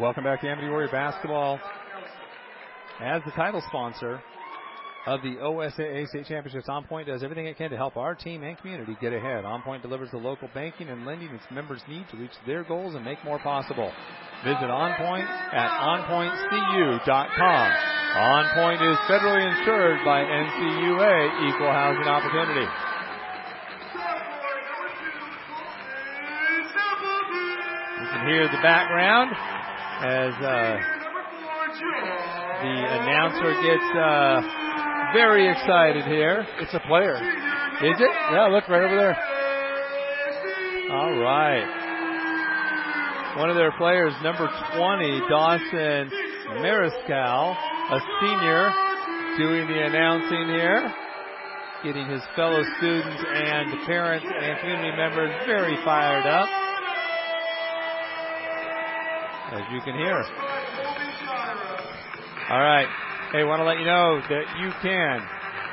Welcome back to Amity Warrior Basketball. As the title sponsor of the OSAA State Championships, On Point does everything it can to help our team and community get ahead. On Point delivers the local banking and lending its members need to reach their goals and make more possible. Visit OnPoint at onpointcu.com. OnPoint is federally insured by NCUA Equal Housing Opportunity. You can hear the background as uh, the announcer gets uh, very excited here. It's a player. Is it? Yeah, look right over there. All right. One of their players, number 20, Dawson Mariscal, a senior, doing the announcing here, getting his fellow students and parents and community members very fired up as you can hear. All right. Hey, want to let you know that you can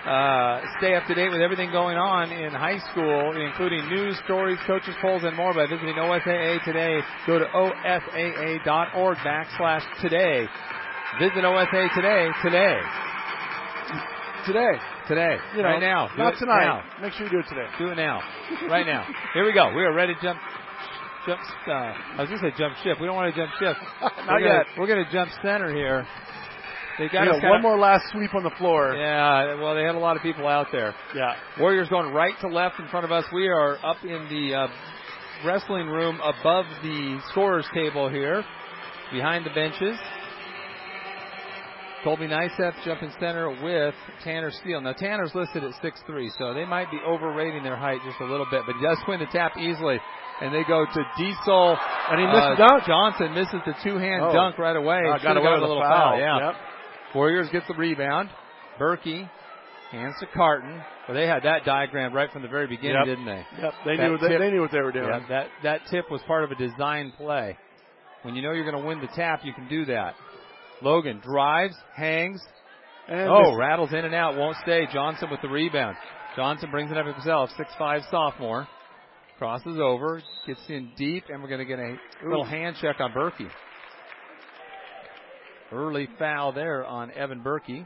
uh, stay up to date with everything going on in high school, including news, stories, coaches polls, and more by visiting OSAA today. Go to osaa.org backslash today. Visit OSAA today, today. Today. Today. You know, right now. Not do tonight. Now. Make sure you do it today. Do it now. right now. Here we go. We are ready to jump jump. Uh, I was going to say jump ship. We don't want to jump ship. Not we're yet. Gonna, we're going to jump center here. They got yeah, one more last sweep on the floor. Yeah, well, they had a lot of people out there. Yeah. Warriors going right to left in front of us. We are up in the uh, wrestling room above the scorers table here, behind the benches. Colby Niceth jumping center with Tanner Steele. Now Tanner's listed at 6'3", so they might be overrating their height just a little bit, but he does win the tap easily. And they go to Diesel. And he missed uh, dunk. Johnson misses the two-hand Oh. dunk right away. Uh, got away gotten with a little foul. foul. Yeah. Yep. Warriors get the rebound. Berkey hands to Carton. Well, they had that diagram right from the very beginning, Yep. didn't they? Yep. They That knew they, tip- they knew what they were doing. Yeah, that that tip was part of a design play. When you know you're going to win the tap, you can do that. Logan drives, hangs. And oh, this- rattles in and out, won't stay. Johnson with the rebound. Johnson brings it up himself, 6'5 sophomore. Crosses over, gets in deep, and we're going to get a little hand check on Berkey. Early foul there on Evan Berkey.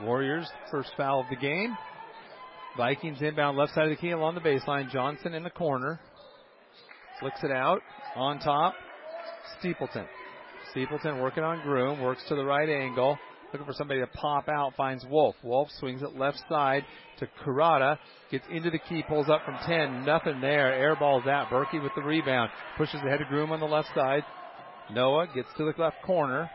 Warriors, first foul of the game. Vikings inbound left side of the key along the baseline. Johnson in the corner. Flicks it out. On top, Steepleton. Steepleton working on Groom. Works to the right angle. Looking for somebody to pop out. Finds Wolf. Wolf swings it left side to Kurata. Gets into the key. Pulls up from 10. Nothing there. Air balls out. Berkey with the rebound. Pushes ahead of Groom on the left side. Noah gets to the left corner.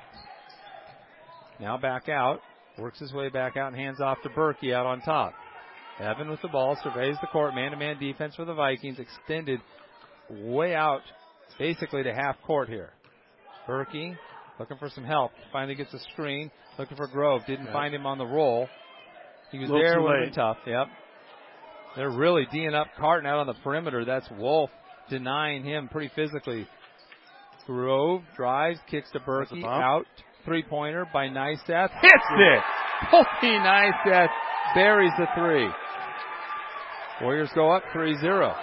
Now back out. Works his way back out and hands off to Berkey out on top. Evan with the ball, surveys the court, man to man defense for the Vikings, extended way out basically to half court here. Berkey looking for some help, finally gets a screen, looking for Grove, didn't find him on the roll. He was there, too would have been tough, yep. They're really D'ing up Carton out on the perimeter. That's Wolf denying him pretty physically. Grove drives, kicks to Berkey, out, three pointer by Niceth, hits it! Colby Niceth buries the three. Warriors go up 3-0.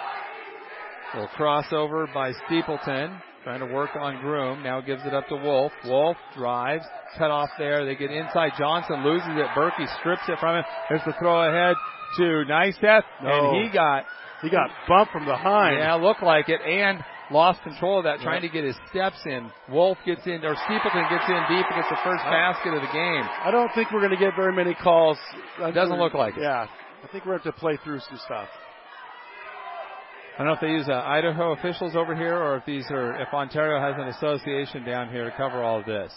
Little crossover by Steepleton, trying to work on Groom. Now gives it up to Wolf. Wolf drives, cut off there. They get inside. Johnson loses it. Berkey strips it from him. There's the throw ahead to Niceth, No. and he got he got bumped from behind. yeah, looked like it, and lost control of that, trying to get his steps in. Wolf gets in, or Steepleton gets in deep and gets the first basket of the game. I don't think we're going to get very many calls. It doesn't look like it. Yeah. I think we're going to have to play through some stuff. I don't know if they use uh, Idaho officials over here, or if these are if Ontario has an association down here to cover all of this.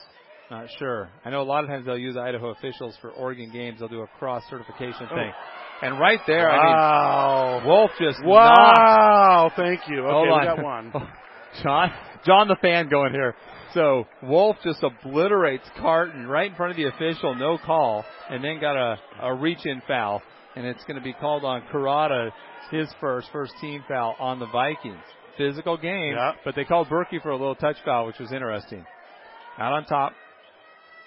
Not sure. I know a lot of times they'll use Idaho officials for Oregon games. They'll do a cross certification thing. And right there, I wow. mean, Wolf just knocked wow. Thank you. Okay, Hold we on. got one. John, John the fan going here. So Wolf just obliterates Carton right in front of the official, no call, and then got a, a reach-in foul, and it's going to be called on Karada, his first, first team foul on the Vikings. Physical game, Yeah. but they called Berkey for a little touch foul, which was interesting. Out on top,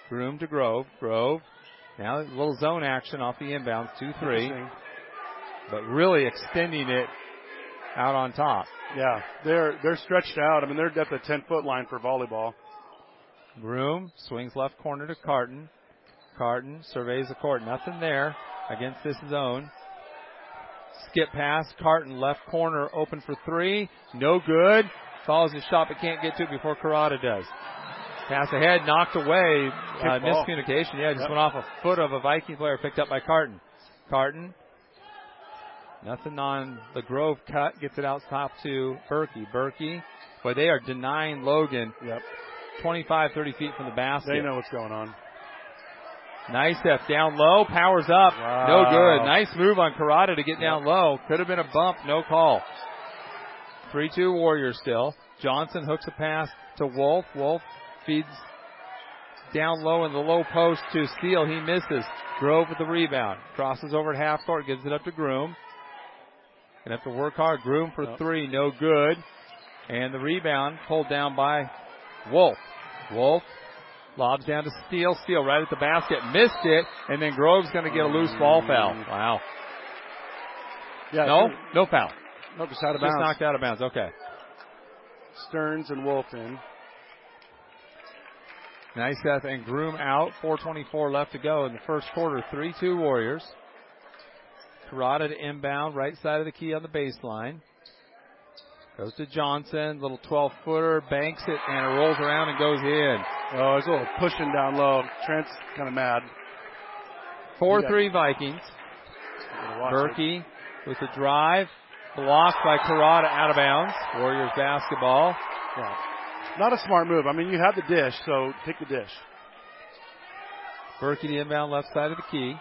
Groom to Grove. Grove. Now a little zone action off the inbounds, 2-3. But really extending it out on top. Yeah, they're they're stretched out. I mean, they're at the 10 foot line for volleyball. Groom swings left corner to Carton. Carton surveys the court. Nothing there against this zone. Skip pass. Carton left corner open for three. No good. Follows his shot but can't get to it before Carrata does. Pass ahead, knocked away. Uh, miscommunication. Yeah, just yep. went off a foot of a Viking player picked up by Carton. Carton. Nothing on the Grove cut. Gets it out top to Berkey. Berkey. Boy, they are denying Logan. Yep. 25, 30 feet from the basket. They know what's going on. Nice step down low, powers up, wow. no good. Nice move on Carrata to get down low. Could have been a bump, no call. 3-2 Warriors still. Johnson hooks a pass to Wolf. Wolf feeds down low in the low post to Steele. He misses. Grove with the rebound. Crosses over at half court, gives it up to Groom. Gonna have to work hard. Groom for three, no good. And the rebound pulled down by Wolf. Wolf lobs down to Steele. Steele right at the basket, missed it, and then Grove's going to get a loose ball foul. Wow. Yeah. No, no foul. No, just out of bounds. Just knocked out of bounds. Okay. Stearns and Wolf in. Niceth and Groom out. 4:24 left to go in the first quarter. 3-2 Warriors. Carrata to inbound, right side of the key on the baseline. Goes to Johnson, little 12 footer, banks it, and it rolls around and goes in. Oh, there's a little pushing down low. Trent's kind of mad. 4 3 Vikings. Berkey with the drive, blocked by Carrata out of bounds. Warriors basketball. Yeah. Not a smart move. I mean, you have the dish, so take the dish. Berkey the inbound left side of the key.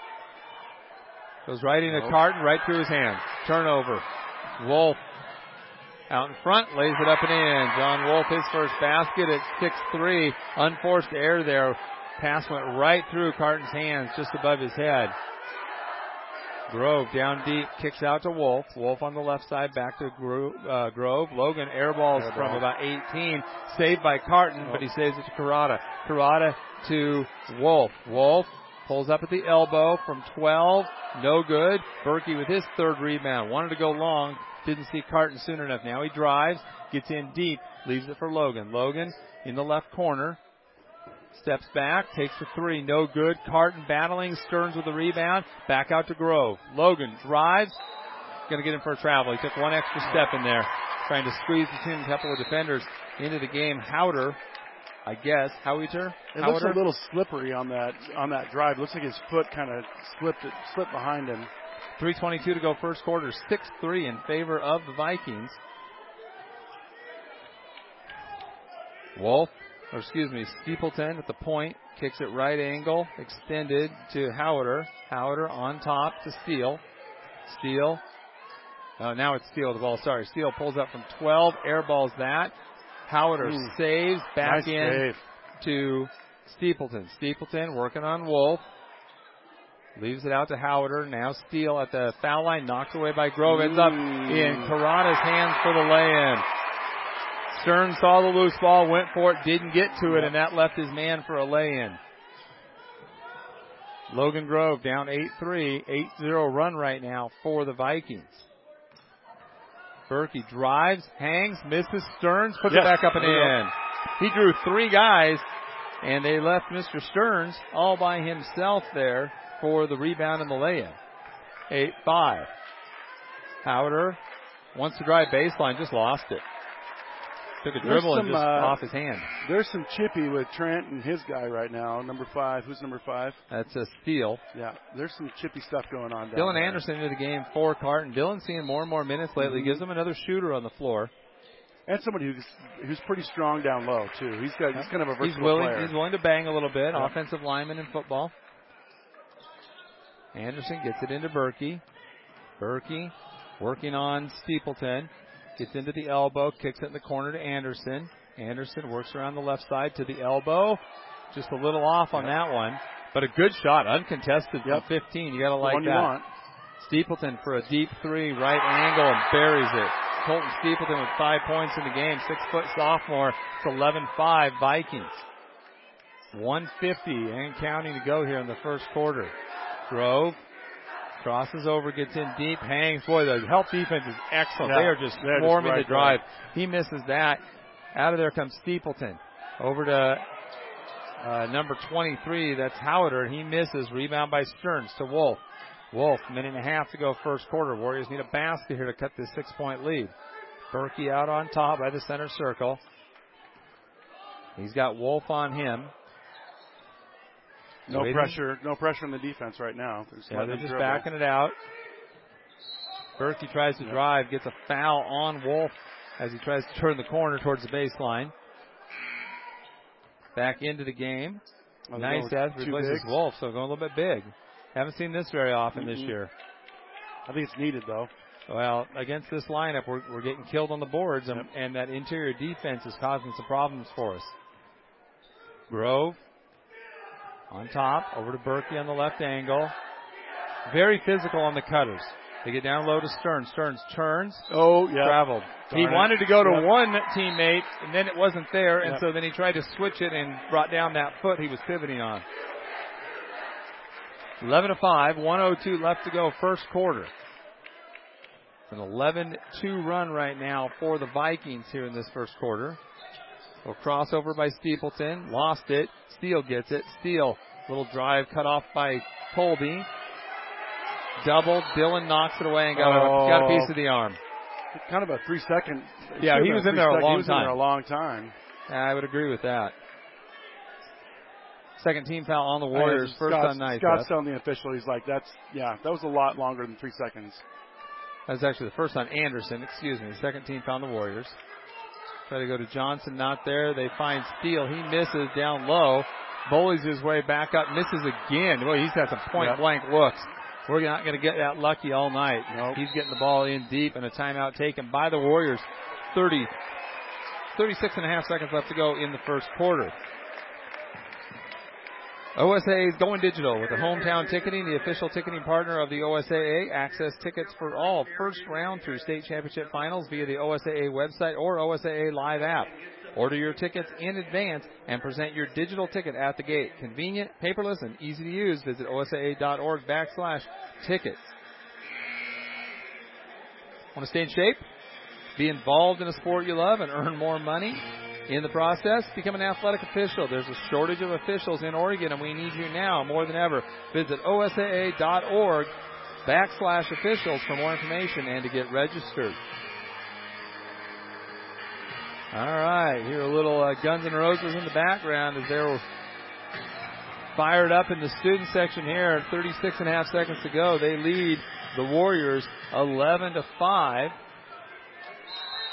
Goes right into nope. Carton, right through his hand. Turnover. Wolf out in front, lays it up and in. John Wolf, his first basket at 6-3. Unforced air there. Pass went right through Carton's hands, just above his head. Grove down deep, kicks out to Wolf. Wolf on the left side, back to Gro- uh, Grove. Logan airballs Air from about 18, saved by Carton, oh. but he saves it to Carrata. Carrata to Wolf. Wolf pulls up at the elbow from 12, no good. Berkey with his third rebound, wanted to go long, didn't see Carton soon enough. Now he drives, gets in deep, leaves it for Logan. Logan in the left corner. Steps back, takes the three, no good. Carton battling, Stearns with the rebound, back out to Grove. Logan drives, gonna get him for a travel. He took one extra step in there, trying to squeeze between a couple of defenders into the game. Howder, I guess, Howiter. It looks a little slippery on that on that drive. Looks like his foot kind of slipped it, slipped behind him. 3.22 to go first quarter, 6-3 in favor of the Vikings. Wolf, or excuse me, Steepleton at the point, kicks it right angle, extended to Howder. Howder on top to Steele. Steele. Oh, now it's Steele the ball. Sorry, Steele pulls up from 12, airballs that. Howder mm. saves back nice in save. to Steepleton. Steepleton working on Wolf. Leaves it out to Howder. Now Steele at the foul line, knocked away by Grove. Ends up mm. in Carrata's hands for the lay-in. Stearns saw the loose ball, went for it, didn't get to it, and that left his man for a lay-in. Logan Grove down 8-3, 8-0 run right now for the Vikings. Berkey drives, hangs, misses Stearns, puts yes. it back up and in. He drew three guys, and they left Mr. Stearns all by himself there for the rebound and the lay-in. 8-5. Howder wants to drive baseline, just lost it. Took a dribble some, and just uh, off his hand. There's some chippy with Trent and his guy right now. Number five. Who's number five? That's a steal. Yeah, there's some chippy stuff going on. Dylan there. Dylan Anderson into the game for Carton. Dylan seeing more and more minutes lately. Mm-hmm. Gives him another shooter on the floor. And somebody who's who's pretty strong down low too. He's got he's kind of a versatile he's willing, player. He's willing to bang a little bit. Yeah. Offensive lineman in football. Anderson gets it into Berkey. Berkey working on Steepleton. Gets into the elbow, kicks it in the corner to Anderson. Anderson works around the left side to the elbow. Just a little off on that one. But a good shot, uncontested yep. from 15. You gotta like that. Want. Steepleton for a deep three, right angle, and buries it. Colton Steepleton with five points in the game, six foot sophomore. It's 11-5 Vikings. 150 and counting to go here in the first quarter. Grove crosses over, gets in deep, hangs. Boy, the help defense is excellent. Yeah, they are just just right the drive. He misses that. Out of there comes Steepleton. Over to uh, number 23, that's Howder. He misses. Rebound by Stearns to Wolf. Wolf, minute and a half to go first quarter. Warriors need a basket here to cut this six point lead. Berkey out on top by the center circle. He's got Wolf on him. No Waiting. pressure, no pressure on the defense right now. They're just Yeah, they're just dribble. backing it out. Berkey tries to Yep. drive, gets a foul on Wolf as he tries to turn the corner towards the baseline. Back into the game. Oh, nice going replaces. Wolf, so going a little bit big. Haven't seen this very often this Mm-mm. year. I think it's needed though. Well, against this lineup, we're, we're getting killed on the boards, and, Yep. and that interior defense is causing some problems for us. Grove on top, over to Berkey on the left angle. Very physical on the cutters. They get down low to Stearns. Stearns turns, Oh yeah. traveled. he it. wanted to go to Yep. one teammate, and then it wasn't there, and Yep. so then he tried to switch it and brought down that foot he was pivoting on. 11 to 5, 102 left to go, first quarter. It's an 11 2 run right now for the Vikings here in this first quarter. Well, crossover by Steepleton, lost it. Steele gets it. Steele, little drive cut off by Colby. Double, Dylan knocks it away and got, a, got a piece of the oh. arm. Kind of a three second. Yeah, he was in there a second- long He was in there time. a long time. I would agree with that. Second team foul on the Warriors. First Scott's, on night. Scott's telling the official, he's like, "That's yeah, that was a lot longer than three seconds." That was actually the first on Anderson, excuse me. Second team found the Warriors. Try to go to Johnson, not there. They find Steele. He misses down low. Bullies his way back up, misses again. Boy, he's got some point Yep. blank looks. We're not going to get that lucky all night. Nope. He's getting the ball in deep and a timeout taken by the Warriors. 30, 36 and a half seconds left to go in the first quarter. OSAA is going digital with the hometown ticketing, the official ticketing partner of the OSAA. Access tickets for all first round through state championship finals via the OSAA website or OSAA live app. Order your tickets in advance and present your digital ticket at the gate. Convenient, paperless, and easy to use. Visit osaa.org backslash tickets. Want to stay in shape? Be involved in a sport you love and earn more money? In the process, become an athletic official. There's a shortage of officials in Oregon and we need you now more than ever. Visit osaa.org backslash officials for more information and to get registered. All right, here a little uh, Guns N' Roses in the background as they're fired up in the student section here. 36 and a half seconds to go. They lead the Warriors 11 to 5.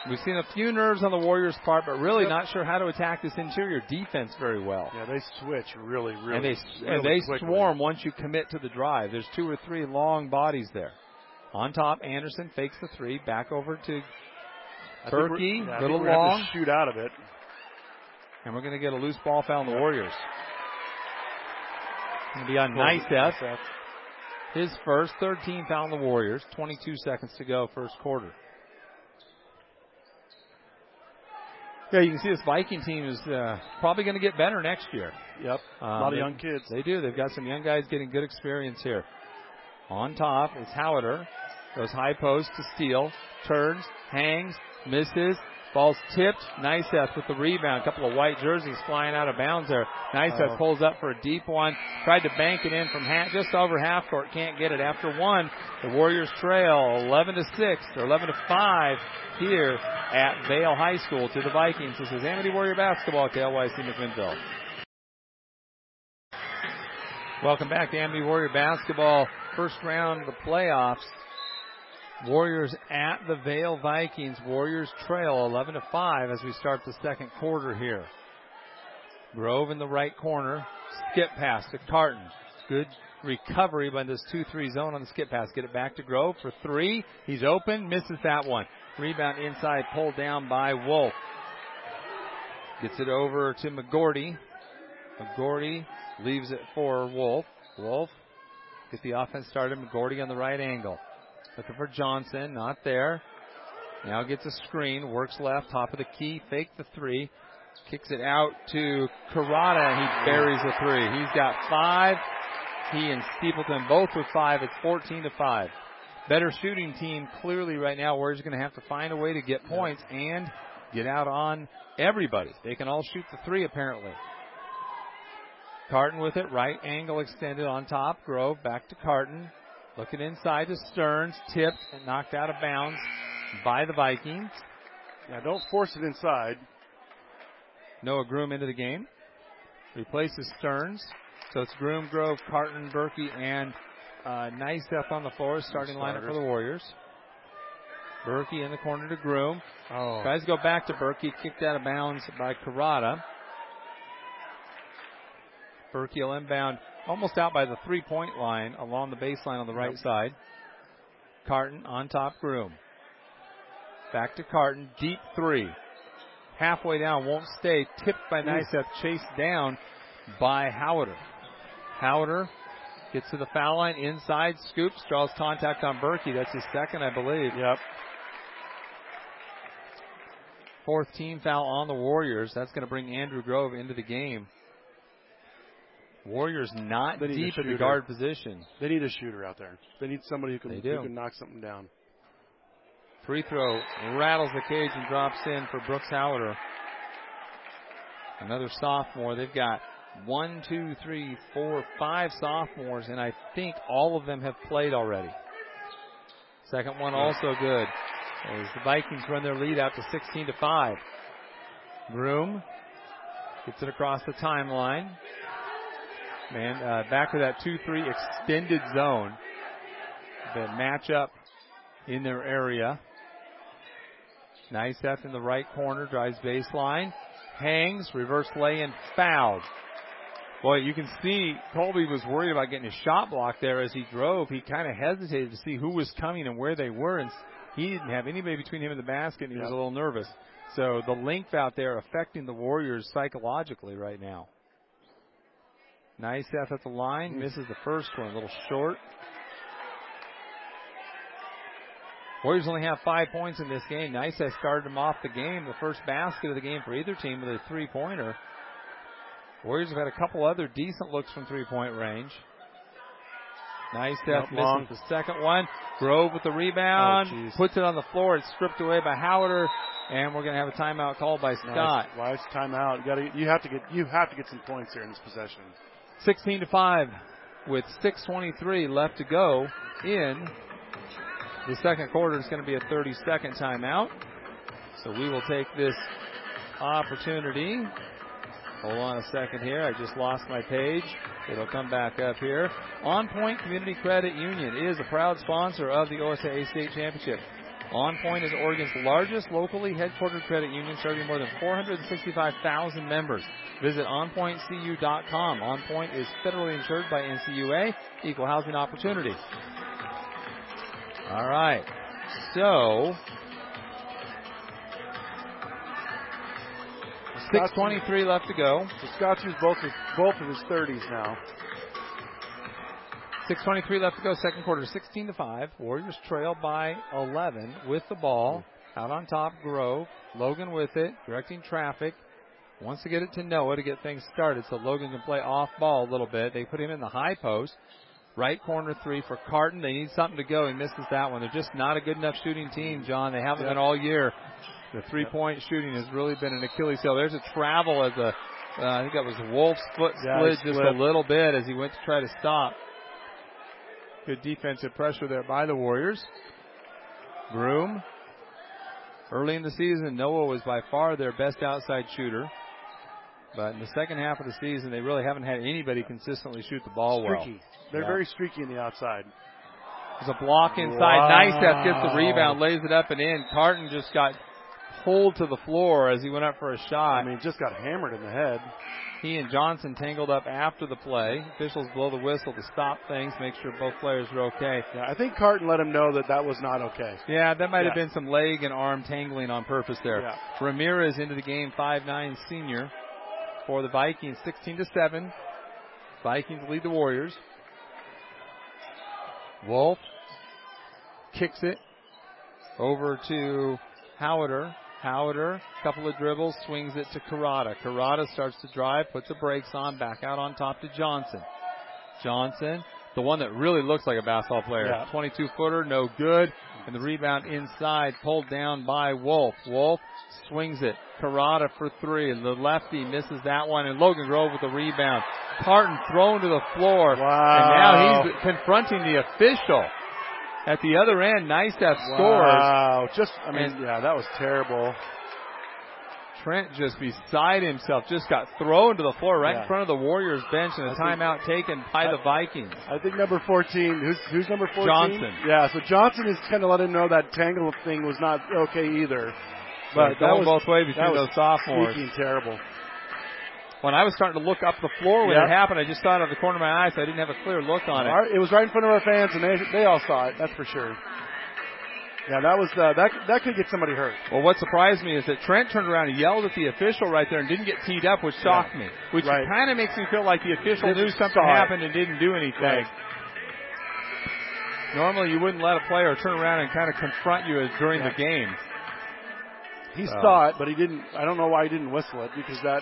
We've seen a few nerves on the Warriors' part, but really Yep. not sure how to attack this interior defense very well. Yeah, they switch really, really, and they really and they quickly. swarm once you commit to the drive. There's two or three long bodies there. On top, Anderson fakes the three, back over to I think we're- Berkey, yeah, little we're gonna have long. shoot out of it. And we're going to get a loose ball foul on the Yep. Warriors. Going to be on Niceth. His first, 13 foul on the Warriors. 22 seconds to go, first quarter. Yeah, you can see this Viking team is uh, probably going to get better next year. Yep, a Um, lot of young kids. They do. They've got some young guys getting good experience here. On top is Howder. Goes high post to Steele. Turns, hangs, misses. Ball's tipped. Niceth with the rebound. A couple of white jerseys flying out of bounds there. Niceth Oh. pulls up for a deep one. Tried to bank it in from half, just over half court. Can't get it. After one, the Warriors trail 11 to 6 or 11 to 5 here at Vale High School to the Vikings. This is Amity Warrior basketball, at KLYC McMinnville. Welcome back to Amity Warrior basketball. First round of the playoffs. Warriors at the Vale Vikings. Warriors trail 11 to 5 as we start the second quarter here. Grove in the right corner. Skip pass to Carton. Good recovery by this 2-3 zone on the skip pass. Get it back to Grove for three. He's open. Misses that one. Rebound inside pulled down by Wolf. Gets it over to McGordy. McGordy leaves it for Wolf. Wolf gets the offense started. McGordy on the right angle. Looking for Johnson, not there. Now gets a screen, works left, top of the key, fake the three. Kicks it out to Karada. He buries a three. He's got five. He and Steepleton both with five. It's 14 to five. Better shooting team clearly right now. Warriors going to have to find a way to get points and get out on everybody. They can all shoot the three apparently. Carton with it, right angle extended on top. Grove back to Carton. Looking inside to Stearns, tipped and knocked out of bounds by the Vikings. Now don't force it inside. Noah Groom into the game. Replaces Stearns. So it's Groom, Grove, Carton, Berkey, and uh, Nice up on the floor. Starting lineup for the Warriors. Berkey in the corner to Groom. Oh. Tries to go back to Berkey. Kicked out of bounds by Karada. Berkey will inbound almost out by the three point line along the baseline on the right yep. side. Carton on top, Groom. Back to Carton, deep three. Halfway down, won't stay. Tipped by Niceth, chased down by Howder. Howder gets to the foul line, inside, scoops, draws contact on Berkey. That's his second, I believe. Yep. Fourth team foul on the Warriors. That's going to bring Andrew Grove into the game. Warriors not they deep in the guard position. They need a shooter out there. They need somebody who can, who can knock something down. Free throw rattles the cage and drops in for Brooks Howder. Another sophomore. They've got one, two, three, four, five sophomores, and I think all of them have played already. Second one also good. As the Vikings run their lead out to 16 to 5. Groom gets it across the timeline. Man, uh, back to that 2-3 extended zone. The matchup in their area. Niceth in the right corner, drives baseline, hangs, reverse lay and fouled. Boy, you can see Colby was worried about getting a shot block there as he drove. He kind of hesitated to see who was coming and where they were, and he didn't have anybody between him and the basket, and he yep. was a little nervous. So the length out there affecting the Warriors psychologically right now. Nice F at the line. Misses the first one. A little short. Warriors only have five points in this game. Nice has started them off the game. The first basket of the game for either team with a three pointer. Warriors have had a couple other decent looks from three point range. Nice F misses the second one. Grove with the rebound. Oh, puts it on the floor. It's stripped away by Howder. And we're going to have a timeout called by Scott. Nice. Wise timeout. You, gotta, you have to get you have to get some points here in this possession. 16 to 5 with 6.23 left to go in the second quarter. It's going to be a 30 second timeout. So we will take this opportunity. Hold on a second here. I just lost my page. It'll come back up here. On Point Community Credit Union is a proud sponsor of the OSAA State Championship. On Point is Oregon's largest locally headquartered credit union, serving more than 465,000 members. Visit onpointcu.com. On Point is federally insured by NCUA, equal housing opportunity. All right. So, 6:23 left to go. So Scott's used both of, both of his 30s now. 6.23 left to go, second quarter, 16 to 5. Warriors trail by 11 with the ball. Out on top, Grove. Logan with it, directing traffic. Wants to get it to Noah to get things started so Logan can play off ball a little bit. They put him in the high post. Right corner three for Carton. They need something to go. He misses that one. They're just not a good enough shooting team, John. They haven't yep. been all year. The three point shooting has really been an Achilles heel. There's a travel as a, uh, I think that was Wolf's foot yeah, slid just a little bit as he went to try to stop. Good defensive pressure there by the Warriors. Groom. Early in the season, Noah was by far their best outside shooter. But in the second half of the season, they really haven't had anybody consistently shoot the ball streaky. well. They're yeah. very streaky in the outside. There's a block inside. Wow. Nice gets the rebound, lays it up and in. Carton just got pulled to the floor as he went up for a shot. I mean, just got hammered in the head. He and Johnson tangled up after the play. Officials blow the whistle to stop things, make sure both players are okay. Yeah, I think Carton let him know that that was not okay. Yeah, that might yeah. have been some leg and arm tangling on purpose there. Yeah. Ramirez into the game, five nine senior for the Vikings, 16 to 7. Vikings lead the Warriors. Wolf kicks it over to Howder. Howder, couple of dribbles, swings it to Karada. Karada starts to drive, puts the brakes on, back out on top to Johnson. Johnson, the one that really looks like a basketball player. Yeah. 22 footer, no good. And the rebound inside, pulled down by Wolf. Wolf swings it. Karada for three. The lefty misses that one, and Logan Grove with the rebound. Carton thrown to the floor. Wow. And now he's confronting the official. At the other end, Niceth scores. Wow. Just, I mean, yeah, that was terrible. Trent just beside himself, just got thrown to the floor right Yeah. in front of the Warriors bench and a I think- timeout taken by I- the Vikings. I think number 14, who's, who's number 14? Johnson. Yeah, so Johnson is kind of letting him know that tangle thing was not okay either. But that going was, both ways between that those sophomores. terrible. When I was starting to look up the floor when Yep. it happened, I just saw it out of the corner of my eye, so I didn't have a clear look on it. It was right in front of our fans, and they they all saw it. That's for sure. Yeah, that was uh, that that could get somebody hurt. Well, what surprised me is that Trent turned around and yelled at the official right there and didn't get teed up, which shocked me. Which Right. kind of makes me feel like the official knew something happened and didn't do anything. Right. Normally, you wouldn't let a player turn around and kind of confront you as during Yeah. the game. He So. saw it, but he didn't. I don't know why he didn't whistle it because that.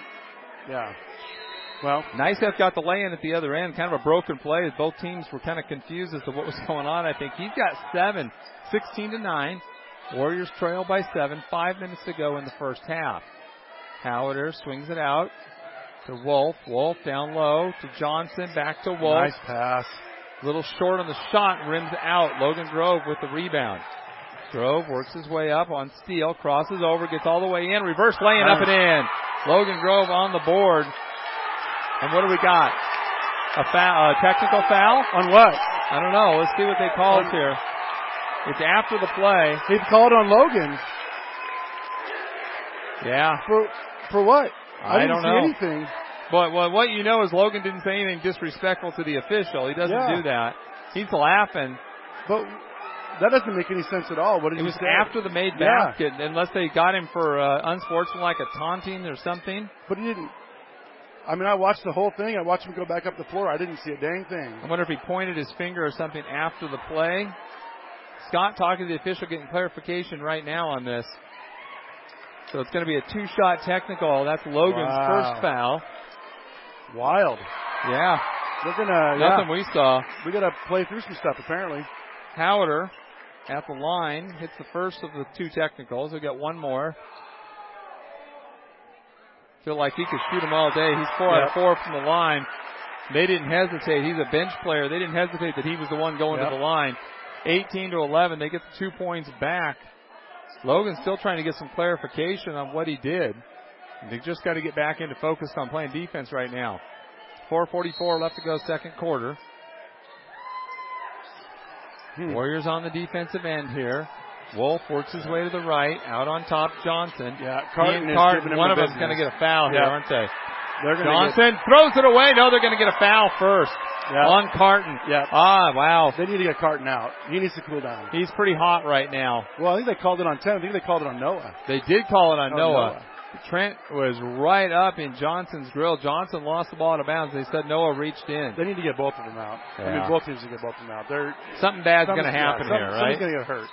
Yeah. Well, Niceth got the lay-in at the other end, kind of a broken play. Both teams were kind of confused as to what was going on. I think he's got seven, 16 to nine. Warriors trail by seven. Five minutes to go in the first half. Howder swings it out to Wolf. Wolf down low to Johnson. Back to Wolf. nice pass. Little short on the shot, rims out. Logan Grove with the rebound. Grove works his way up on Steele, crosses over, gets all the way in, reverse laying up and in. Logan Grove on the board. And what do we got? A foul, a technical foul? On what? I don't know. Let's see what they called On- here. It's after the play. He called on Logan Yeah. for for what? I didn't don't see know. anything. But what what you know is Logan didn't say anything disrespectful to the official. He doesn't Yeah. do that. He's laughing. But that doesn't make any sense at all. What did It he was say? after the made Yeah. basket, unless they got him for uh, unsportsmanlike, a taunting or something. But he didn't. I mean, I watched the whole thing. I watched him go back up the floor. I didn't see a dang thing. I wonder if he pointed his finger or something after the play. Scott talking to the official, getting clarification right now on this. So it's going to be a two-shot technical. That's Logan's Wow. first foul. Wild. Yeah, We're gonna. nothing yeah, we saw. we gotta play through some stuff apparently. Howder at the line hits the first of the two technicals. He'll get one more. Feel like he could shoot them all day. He's four out of four from the line. They didn't hesitate. He's a bench player. They didn't hesitate that he was the one going Yep. to the line. 18 to 11. They get the two points back. Logan's still trying to get some clarification on what he did. They just got to get back into focus on playing defense right now. 4:44 left to go, second quarter. Hmm. Warriors on the defensive end here. Wolf works his way to the right, out on top. Johnson. Yeah, Carton Carton, one of them's business. going to get a foul here, Yeah. aren't they? Johnson throws it away. No, they're going to get a foul first Yeah. on Carton. Yeah. Ah, wow. They need to get Carton out. He needs to cool down. He's pretty hot right now. Well, I think they called it on ten. I think they called it on Noah. They did call it on Oh, Noah. Noah. Trent was right up in Johnson's grill. Johnson lost the ball out of bounds. They said Noah reached in. They need to get both of them out. I Yeah. mean, both teams need to get both of them out. They're Something bad's going to something's- yeah, happen some- here, Somebody's right? going to get hurt.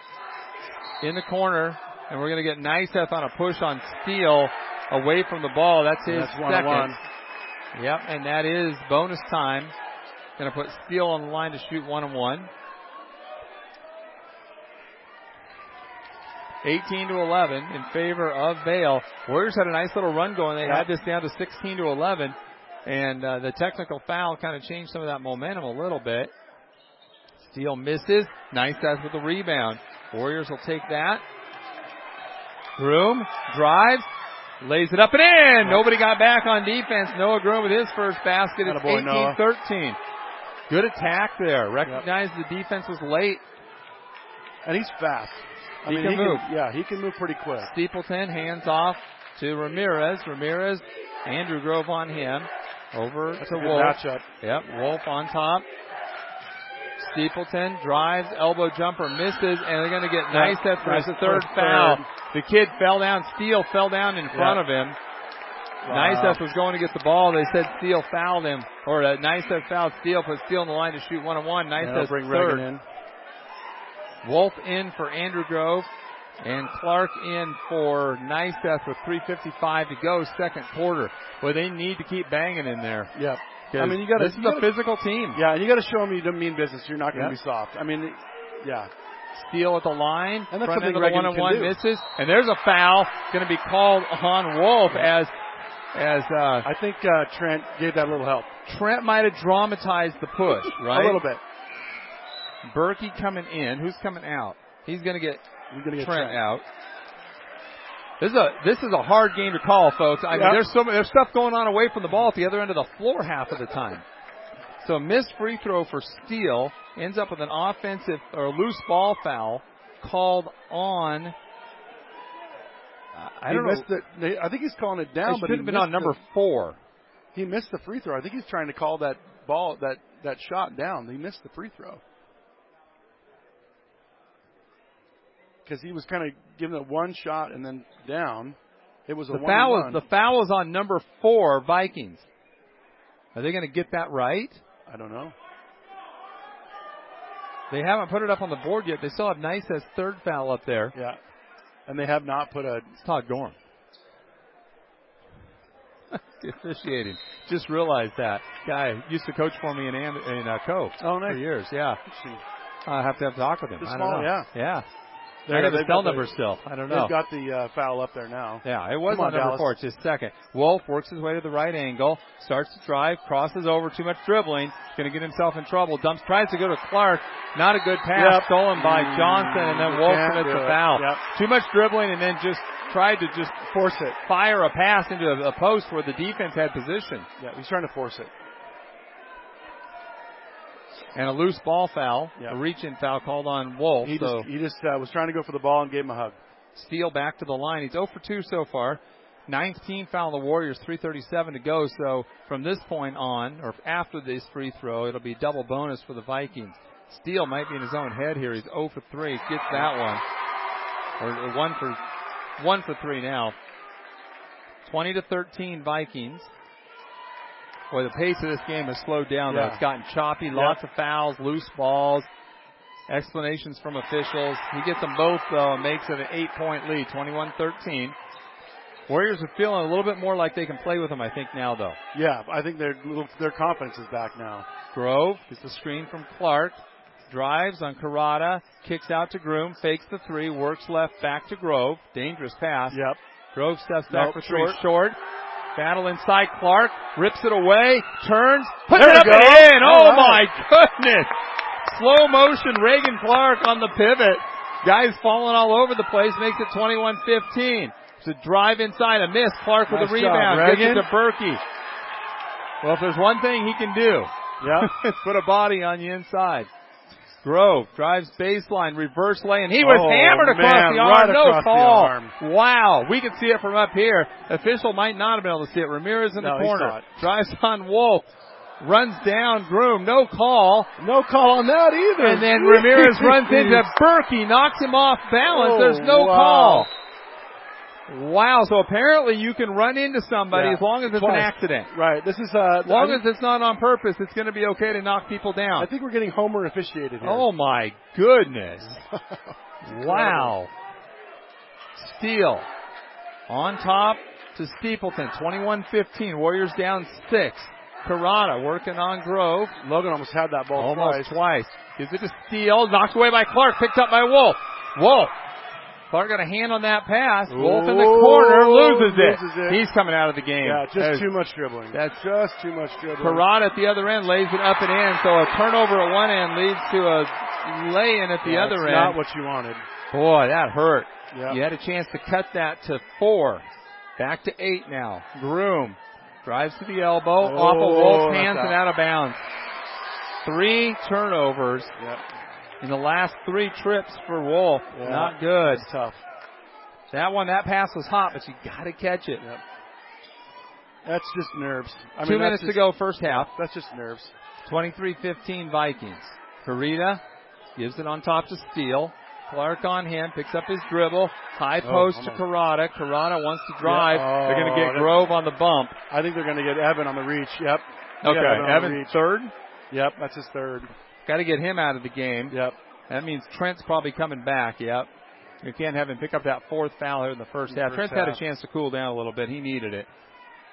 in the corner, and we're going to get Niceth on a push on Steele away from the ball. That's his that's one second. on one. Yep, and that is bonus time. Going to put Steele on the line to shoot one and one. 18 to 11 in favor of Vale. Warriors had a nice little run going. They had this down to 16 to 11, and uh, the technical foul kind of changed some of that momentum a little bit. Steele misses. Nice as with the rebound. Warriors will take that. Groom drives, lays it up and in. Nobody got back on defense. Noah Groom with his first basket. It's Attaboy, Noah. 18-13. Good attack there. Recognized the defense was late. And he's fast. I He mean, can he move. Can, yeah, he can move pretty quick. Steepleton hands off to Ramirez. Ramirez, Andrew Grove on him. Over That's to Wolf. matchup. Yep, Wolf on top. Steepleton drives, elbow jumper misses, and they're going to get Yeah, nice for his nice third foul. third. The kid fell down. Steele fell down in front Yeah. of him. Wow. Niceth was going to get the ball. They said Steele fouled him, or uh, Niceth fouled Steele, put Steele on the line to shoot one on one. Yeah, Niceth bring third. Reagan in. Wolf in for Andrew Grove. And Clark in for Niceth with 3.55 to go, second quarter. Boy, they need to keep banging in there. Yep. I mean, you got This is a physical team. Yeah, and you got to show them you don't mean business. You're not going to Yep. be soft. I mean, yeah. Steele at the line. And that's front something end of the one on one misses. And there's a foul going to be called on Wolf as as uh, I think uh, Trent gave that a little help. Trent might have dramatized the push, right? A little bit. Berkey coming in. Who's coming out? He's going to get He's get Trent, Trent. out. This is a this is a hard game to call, folks. I mean, there's so there's stuff going on away from the ball at the other end of the floor half of the time. So missed free throw for Steele ends up with an offensive or loose ball foul called on. I don't know. missed it. I think he's calling it down, It but should he have been on number the- four. he missed the free throw. I think he's trying to call that ball that that shot down. He missed the free throw because he was kind of giving it one shot and then down. It was a The one foul is the foul is on number four Vikings. Are they going to get that right? I don't know. They haven't put it up on the board yet. They still have Nice as third foul up there. Yeah, and they have not put a. It's Todd Gorham. Officiating. Just realized that guy used to coach for me in Am- in uh, Cove Oh, for nice. years. Yeah, I have to have a talk with him. I don't small, know. yeah. yeah. They're- I have his cell the- number still. I don't know. They've got the uh, foul up there now. Yeah, it was Come on, on, number Dallas. four. It's his second. Wolf works his way to the right angle, starts to drive, crosses over, too much dribbling, going to get himself in trouble. Dumps, tries to go to Clark. Not a good pass, Yep. stolen by Mm, Johnson, and then Wolf commits a foul. Yep. Too much dribbling, and then just tried to just Force it. fire a pass into a, a post where the defense had position. Yeah, he's trying to force it. And a loose ball foul, Yep. a reach-in foul called on Wolf. He so just he just uh, was trying to go for the ball and gave him a hug. Steele back to the line. He's 0 for 2 so far. Ninth team foul on the Warriors, 337 to go. So from this point on, or after this free throw, it'll be double bonus for the Vikings. Steele might be in his own head here. He's 0 for 3. Gets that one. Or, or 1 for 1 for 3 now. 20 to 13 Vikings. Boy, the pace of this game has slowed down though. Yeah. It's gotten choppy, lots of fouls, loose balls, explanations from officials. He gets them both though and makes it an eight point lead, 21-13. Warriors are feeling a little bit more like they can play with them, I think now though. Yeah, I think their their confidence is back now. Grove gets the screen from Clark, drives on Karada, kicks out to Groom, fakes the three, works left back to Grove. Dangerous pass. Yep. Grove steps back Nope, for three, short. short. Battle inside Clark, rips it away, turns, puts There it up go. and in. Oh right. my goodness! Slow motion, Reagan Clark on the pivot. Guys falling all over the place, makes it 21-15. It's a drive inside, a miss. Clark with Nice a rebound, job, gets it to Berkey. Well, if there's one thing he can do, yeah, put a body on the inside. Grove drives baseline, reverse lay, and he was Oh, hammered across man, the arm. right no call. arm. Wow, we can see it from up here. Official might not have been able to see it. Ramirez in No, the corner drives on Wolf, runs down Groom, no call, no call on that either. and then Ramirez runs into Berkey, knocks him off balance. Oh, There's no oh, wow. call. Wow, so apparently you can run into somebody Yeah, as long as it's twice. an accident. Right. This is uh. As long I, as it's not on purpose, it's going to be okay to knock people down. I think we're getting Homer officiated here. Oh my goodness. wow. Steele on top to Steepleton, 21-15. Warriors down six. Karada working on Grove. Logan almost had that ball Almost twice. twice. Gives it to Steele. Knocked away by Clark. Picked up by Wolf. Wolf. Clark got a hand on that pass. Wolf in the corner. Loses it. loses it. He's coming out of the game. Yeah, just too much dribbling. that's- just too much dribbling. Parada at the other end lays it up and in, so a turnover at one end leads to a lay-in at the Yeah, other end. Not what you wanted. Boy, that hurt. Yeah. You had a chance to cut that to four. Back to eight now. Groom drives to the elbow, Oh, off of Wolf's oh, that's hands and out. out of bounds. Three turnovers Yep. In the last three trips for Wolf. Yeah. Not good. It's tough. That one, that pass was hot, but you got to catch it. Yep. That's just nerves. I Two mean, minutes to go, first half. That's just nerves. 23-15 Vikings. Karita gives it on top to Steele. Clark on him, picks up his dribble. High Oh, post to almost. Karada. Karada wants to drive. Yeah. Oh, they're going to Oh, get Grove on the bump. I think they're going to get Evan on the reach. Yep. They Okay, Evan Evan third. Yep, that's his third. Got to get him out of the game. Yep. That means Trent's probably coming back. Yep. You can't have him pick up that fourth foul here in the first half. First Trent's had a chance to cool down a little bit. He needed it.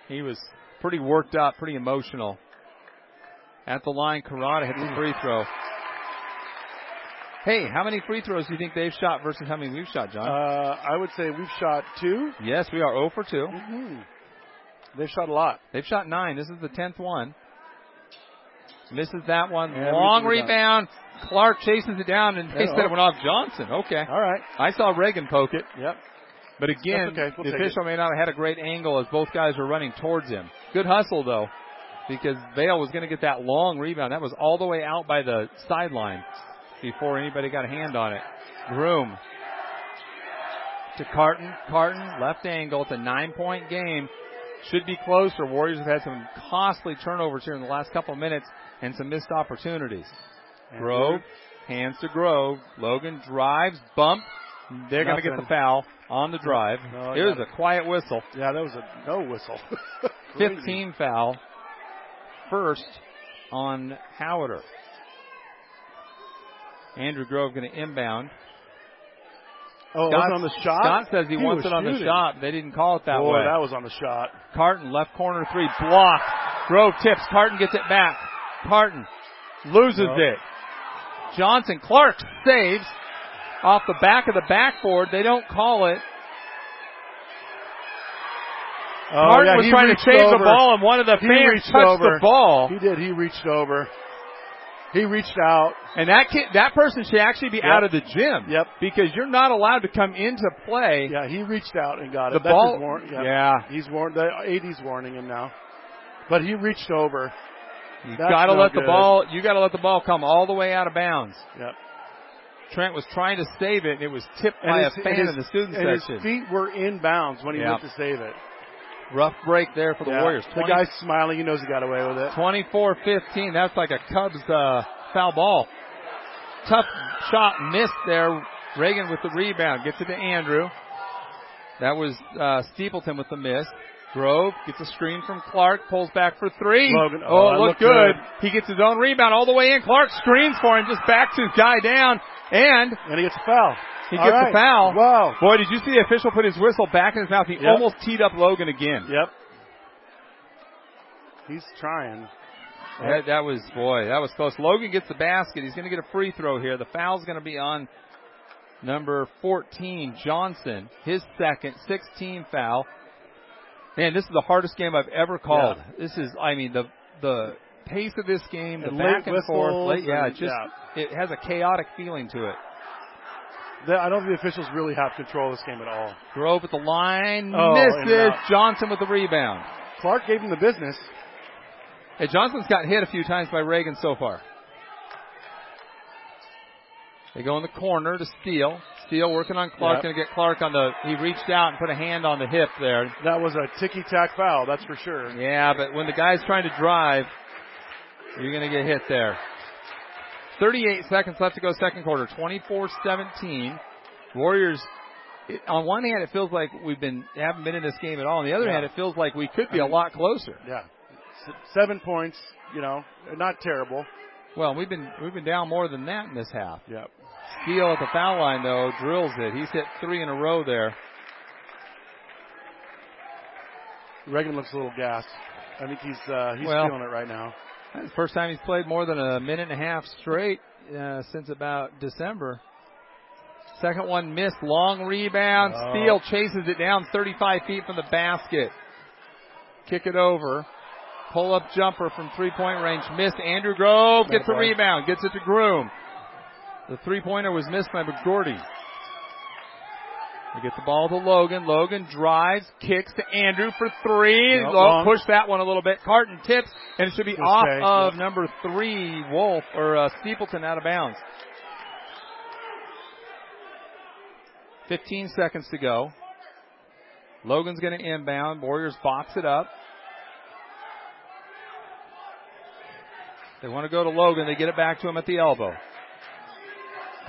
He was pretty worked up, pretty emotional. At the line, Karada hits a free throw. Hey, how many free throws do you think they've shot versus how many we've shot, John? Uh, I would say we've shot two. yes, we are 0 for 2. Mm-hmm. They've shot a lot. They've shot nine. This is the tenth one. Misses that one. Yeah, Long rebound. Clark chases it down, and they Yeah, said oh. it went off Johnson. Okay. All right. I saw Reagan poke it, Yep. but again, okay. We'll the official may not have had a great angle as both guys were running towards him. Good hustle though, because Vale was going to get that long rebound. That was all the way out by the sideline before anybody got a hand on it. Groom to Carton. Carton left angle. It's a nine-point game. Should be closer. Warriors have had some costly turnovers here in the last couple of minutes and some missed opportunities. And Grove, hands to Grove. Logan drives, bump. They're going to get the foul on the drive. No, it was a quiet whistle. Yeah, that was a no whistle. 15 foul. First on Howder. Andrew Grove going to inbound. Oh, was on the shot. Scott says he, He wants it on the shot. They didn't call it that Boy, way. that was on the shot. Carton, left corner three, blocked. Grove tips. Carton gets it back. Carton loses it. Johnson, Clark saves off the back of the backboard. They don't call it. Oh, Carton yeah, was trying to chase the ball, and one of the He fans touched over. the ball. He did. He reached over. He reached out. And that kid, that person should actually be Yep. out of the gym. Yep. Because you're not allowed to come into play. Yeah, he reached out and got The it. That's ball. yeah. yeah. He's warned. The AD's warning him now. But he reached over. You That's gotta no let the ball. You gotta let the ball come all the way out of bounds. Yep. Trent was trying to save it, and it was tipped And by his, a fan his, in the student and his feet were in bounds when he Yep. went to save it. Rough break there for the Yeah. Warriors. The guy's smiling. He knows he got away with it. 24-15. That's like a Cubs uh, foul ball. Tough shot missed there. Reagan with the rebound gets it to Andrew. That was uh, Steepleton with the miss. Grove gets a screen from Clark, pulls back for three. Logan- oh, oh, it looked good. good. He gets his own rebound all the way in. Clark screens for him, just backs his guy down, and And he gets a foul. he All gets right. a foul. Wow. Boy, did you see the official put his whistle back in his mouth? He Yep. almost teed up Logan again. Yep. He's trying. That, that was boy, that was close. Logan gets the basket. He's going to get a free throw here. The foul's going to be on number 14, Johnson. His second, 16 foul. Man, this is the hardest game I've ever called. This is, I mean, the the pace of this game, the And back and forth, late, yeah, and- it just yeah. it has a chaotic feeling to it. The- I don't think the officials really have control of this game at all. Grove at the line, Oh, misses. Uh, Johnson with the rebound. Clark gave him the business. Hey, Johnson's got hit a few times by Reagan so far. They go in the corner to Steele. Steele working on Clark, Yep. going to get Clark on the. He reached out and put a hand on the hip there. That was a ticky tack foul, that's for sure. Yeah, but when the guy's trying to drive, you're going to get hit there. 38 seconds left to go second quarter. 24-17. Warriors. It, on one hand, it feels like we've been haven't been in this game at all. On the other Yeah. hand, it feels like we could be a lot closer. Yeah. S- seven points, you know, not terrible. Well, we've been we've been down more than that in this half. Yep. Steele at the foul line though drills it. He's hit three in a row there. Reagan looks a little gassed. I think he's uh, he's Well- feeling it right now. That's the first time he's played more than a minute and a half straight uh, since about December. Second one missed, long rebound. Oh. Steele chases it down 35 feet from the basket. Kick it over. Pull up jumper from three point range. Missed. Andrew Grove gets the rebound. Gets it to Groom. The three pointer was missed by McGordy. They get the ball to Logan. Logan drives, kicks to Andrew for three. No, Lo- push that one a little bit. Carton tips, and it should be Good off of yep. number three, Wolf, or uh, Steepleton out of bounds. 15 seconds to go. Logan's going to inbound. Warriors box it up. They want to go to Logan. They get it back to him at the elbow.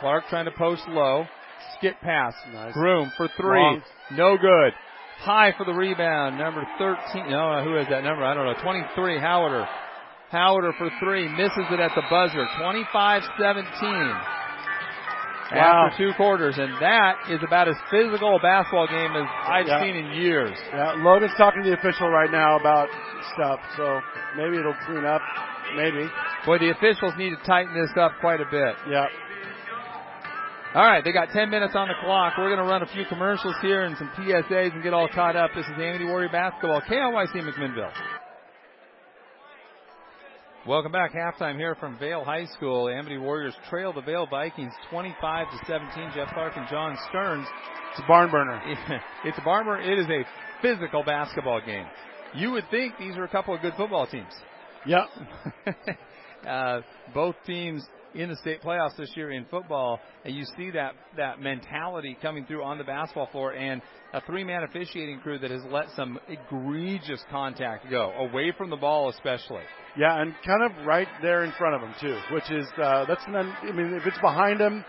Clark trying to post low. Skip pass. Nice. Groom for three. Long. No good. High for the rebound. Number 13. No, who is that number? I don't know. 23. Howarder. Howarder for three. Misses it at the buzzer. 25-17. Wow. after two quarters, and that is about as physical a basketball game as I've Yeah. seen in years. Yeah, Logan's talking to the official right now about stuff, so maybe it'll clean up. Maybe. Boy, the officials need to tighten this up quite a bit. Yeah. All right, they got 10 minutes on the clock. We're going to run a few commercials here and some PSAs and get all caught up. This is Amity Warrior Basketball, KLYC McMinnville. Welcome back. Halftime here from Vale High School. Amity Warriors trail the Vale Vikings 25 to 17. Jeff Clark and John Stearns. It's a barn burner. It's a barn burner. It is a physical basketball game. You would think these are a couple of good football teams. Yep. uh, both teams in the state playoffs this year in football, and you see that that mentality coming through on the basketball floor, and a three-man officiating crew that has let some egregious contact go away from the ball, especially. Yeah, and kind of right there in front of him too, which is uh, that's an. I mean, if it's behind him,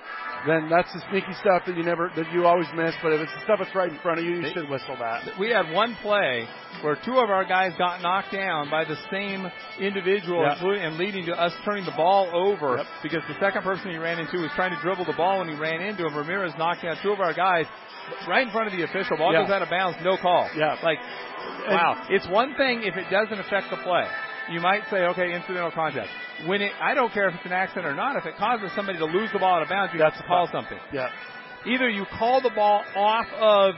then that's the sneaky stuff that you never that you always miss. But if it's the stuff that's right in front of you, you They- should whistle that. We had one play where two of our guys got knocked down by the same individual, including- and leading to us turning the ball over Yep. Because the second person he ran into was trying to dribble the ball when he ran into him. Ramirez knocked down two of our guys right in front of the official. Ball Yeah. goes out of bounds, no call. Yeah. Like, wow. It's one thing if it doesn't affect the play. You might say, okay, incidental contact. When it, I don't care if it's an accident or not. If it causes somebody to lose the ball out of bounds, you That's have to call something Yeah. either you call the ball off of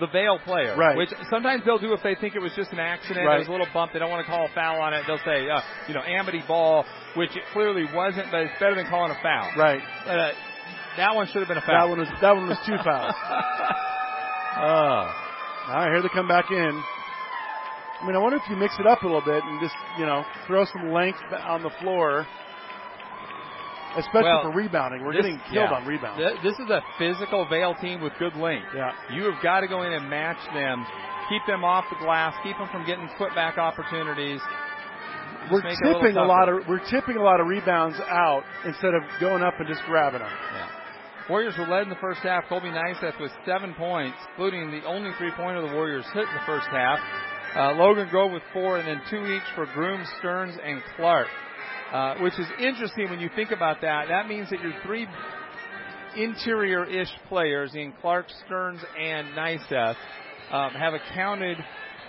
the Vale player, Right. which sometimes they'll do if they think it was just an accident, Right. was a little bump, they don't want to call a foul on it, they'll say, uh, you know, Amity ball, which it clearly wasn't, but it's better than calling a foul. Right. Uh, that one should have been a foul. That one was that one was two fouls. oh. All right, here they come back in. I mean, I wonder if you mix it up a little bit and just you know throw some length on the floor, especially Well, for rebounding. We're this- getting killed yeah. on rebounds. Th- This is a physical Vale team with good length. yeah. You have got to go in and match them, keep them off the glass, keep them from getting putback opportunities. Just We're it a tipping a, lot of we're tipping a lot of rebounds out instead of going up and just grabbing them. Yeah. Warriors were led in the first half. Colby Niceth with seven points, including the only three-pointer the Warriors hit in the first half. Uh, Logan Grove with four, and then two each for Groom, Stearns, and Clark. Uh, which is interesting when you think about that. That means that your three interior-ish players in Clark, Stearns, and Niceth um, have accounted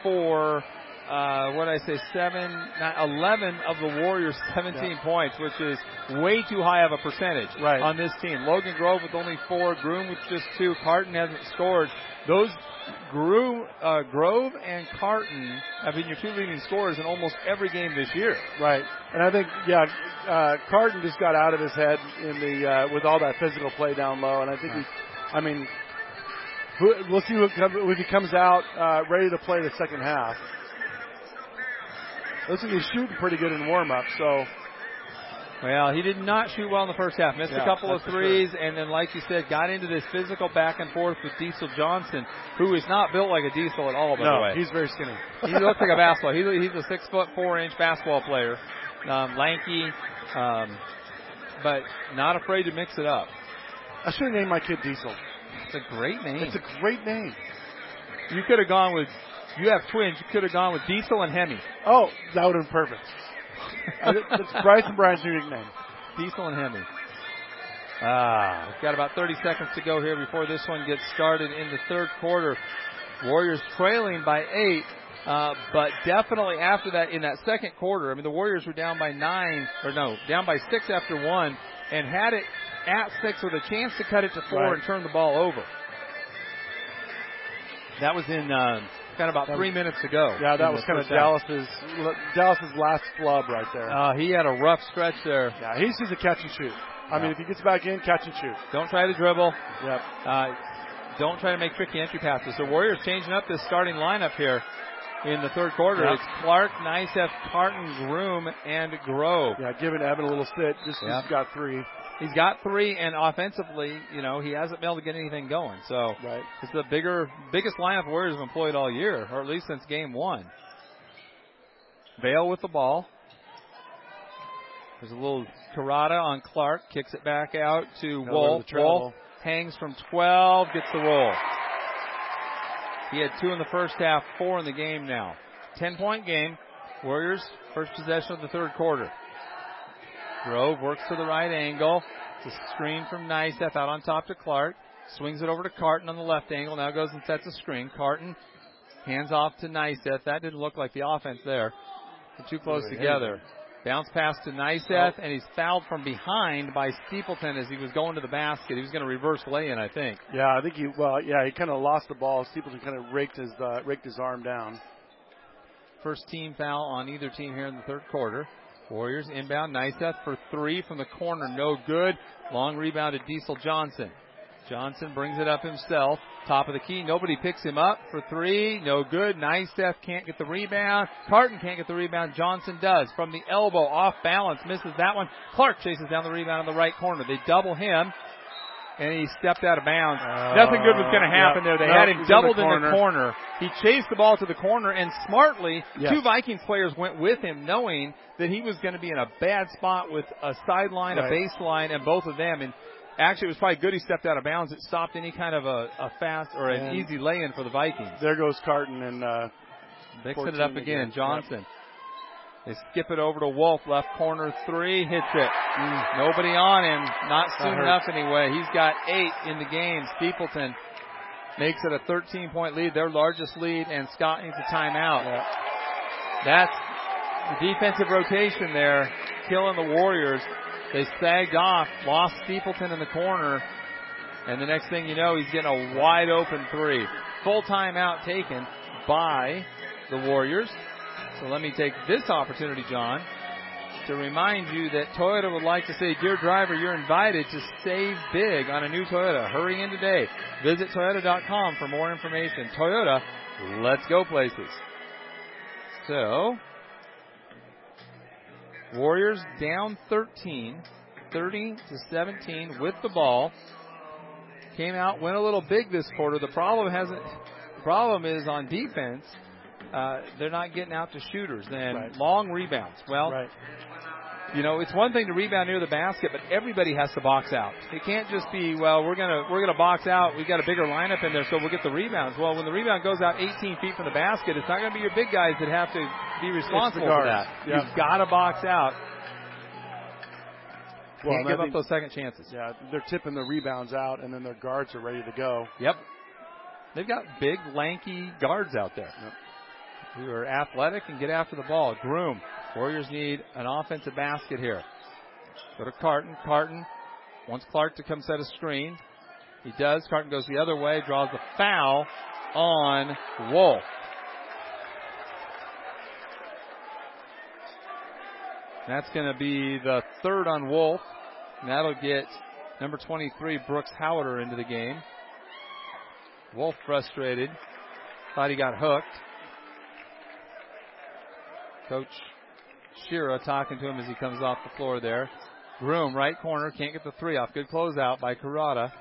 for uh, what I say, seven, nine, 11 of the Warriors' 17 Yeah. points, which is way too high of a percentage Right. on this team. Logan Grove with only four, Groom with just two, Carton hasn't scored. Those Groom, uh, Grove and Carton have been your two leading scorers in almost every game this year. Right. And I think yeah, uh, Carton just got out of his head in the uh, with all that physical play down low, and I think he, I mean, we'll see what if he comes out uh, ready to play the second half. Like he's shooting pretty good in warm up, so Well, he did not shoot well in the first half. Missed a couple of threes, and then, like you said, got into this physical back and forth with Diesel Johnson, who is not built like a Diesel at all, by no, the way. he's very skinny. he looks like a basketball. He's a, he's a six foot four inch basketball player, um, lanky, um, but not afraid to mix it up. I should have named my kid Diesel. It's a great name. It's a great name. you could have gone with. You have twins. You could have gone with Diesel and Hemi. Oh, that would have been perfect. That's Bryce and Brian's new nickname. Diesel and Hemi. Ah, we've got about 30 seconds to go here before this one gets started in the third quarter. Warriors trailing by eight, uh, but definitely after that, in that second quarter, I mean, the Warriors were down by nine, or no, down by six after one, and had it at six with a chance to cut it to four Right. and turn the ball over. That was in uh, kind of about That three was- minutes ago. Yeah, that was kind of. Dallas's Dallas's last flub right there. Uh, he had a rough stretch there. yeah, he's just a catch and shoot. I mean, if he gets back in, catch and shoot. Don't try to dribble. Yep. Uh, don't try to make tricky entry passes. The Warriors changing up this starting lineup here in the third quarter. Yep. It's Clark, Niceth, Carton, Groom, and Grove. Yeah, giving Evan a little sit. Just Yeah. he's got three. He's got three, and offensively, you know, he hasn't been able to get anything going. So Right. it's the bigger, biggest lineup Warriors have employed all year, or at least since game one. Vale with the ball. There's a little Karada on Clark, kicks it back out to Wolf. Wolf hangs from 12, gets the roll. He had two in the first half, four in the game now. 10 point game. Warriors, first possession of the third quarter. Grove works to the right angle. It's a screen from Niceth out on top to Clark. Swings it over to Carton on the left angle. Now goes and sets a screen. Carton hands off to Niceth. That didn't look like the offense there. They're too close together. Bounce pass to Niceth, oh. and he's fouled from behind by Steepleton as he was going to the basket. He was going to reverse lay in, I think. Yeah, I think he. Well, yeah, he kind of lost the ball. Steepleton kind of raked his uh, raked his arm down. First team foul on either team here in the third quarter. Warriors inbound. Niceth for three from the corner. No good. Long rebound to Diesel Johnson. Johnson brings it up himself. Top of the key. Nobody picks him up for three. No good. Niceth can't get the rebound. Carton can't get the rebound. Johnson does. From the elbow, off balance. Misses that one. Clark chases down the rebound in the right corner. They double him and he stepped out of bounds. Uh, Nothing good was going to happen yep. there. They had him doubled in the, in the, corner. He chased the ball to the corner, and smartly, yes. two Vikings players went with him, knowing that he was going to be in a bad spot with a sideline, right. a baseline, and both of them. And actually, it was probably good he stepped out of bounds. It stopped any kind of a, a fast or an and easy lay-in for the Vikings. There goes Carton and uh, mixing it up again. again. Johnson. Yep. They skip it over to Wolf, left corner three, hits it. Mm. Nobody on him, not soon enough anyway. He's got eight in the game. Steepleton makes it a 13 point lead, their largest lead, and Scott needs a timeout. Yeah. That's the defensive rotation there, killing the Warriors. They sagged off, lost Steepleton in the corner, and the next thing you know, he's getting a wide open three. Full timeout taken by the Warriors. So let me take this opportunity, John, to remind you that Toyota would like to say, dear driver, you're invited to save big on a new Toyota. Hurry in today. Visit Toyota.com for more information. Toyota, let's go places. So, Warriors down 13, 30 to 17 with the ball. Came out, went a little big this quarter. The problem hasn't. The problem is on defense uh, they're not getting out to shooters. and right. long rebounds. Well, right. you know, it's one thing to rebound near the basket, but everybody has to box out. It can't just be, well, we're gonna we're gonna box out. We've got a bigger lineup in there, so we'll get the rebounds. Well, when the rebound goes out 18 feet from the basket, it's not gonna be your big guys that have to be responsible for that. Yep. You've got to box out. Well, Can't give up those second chances. Yeah, they're tipping the rebounds out, and then their guards are ready to go. Yep. They've got big, lanky guards out there. Yep who are athletic and get after the ball. Groom. Warriors need an offensive basket here. Go to Carton. Carton wants Clark to come set a screen. He does. Carton goes the other way, draws the foul on Wolf. That's going to be the third on Wolf. And that'll get number 23, Brooks Howder, into the game. Wolf frustrated. Thought he got hooked. Coach Shira talking to him as he comes off the floor there. Groom, right corner, can't get the three off. Good closeout by Karada.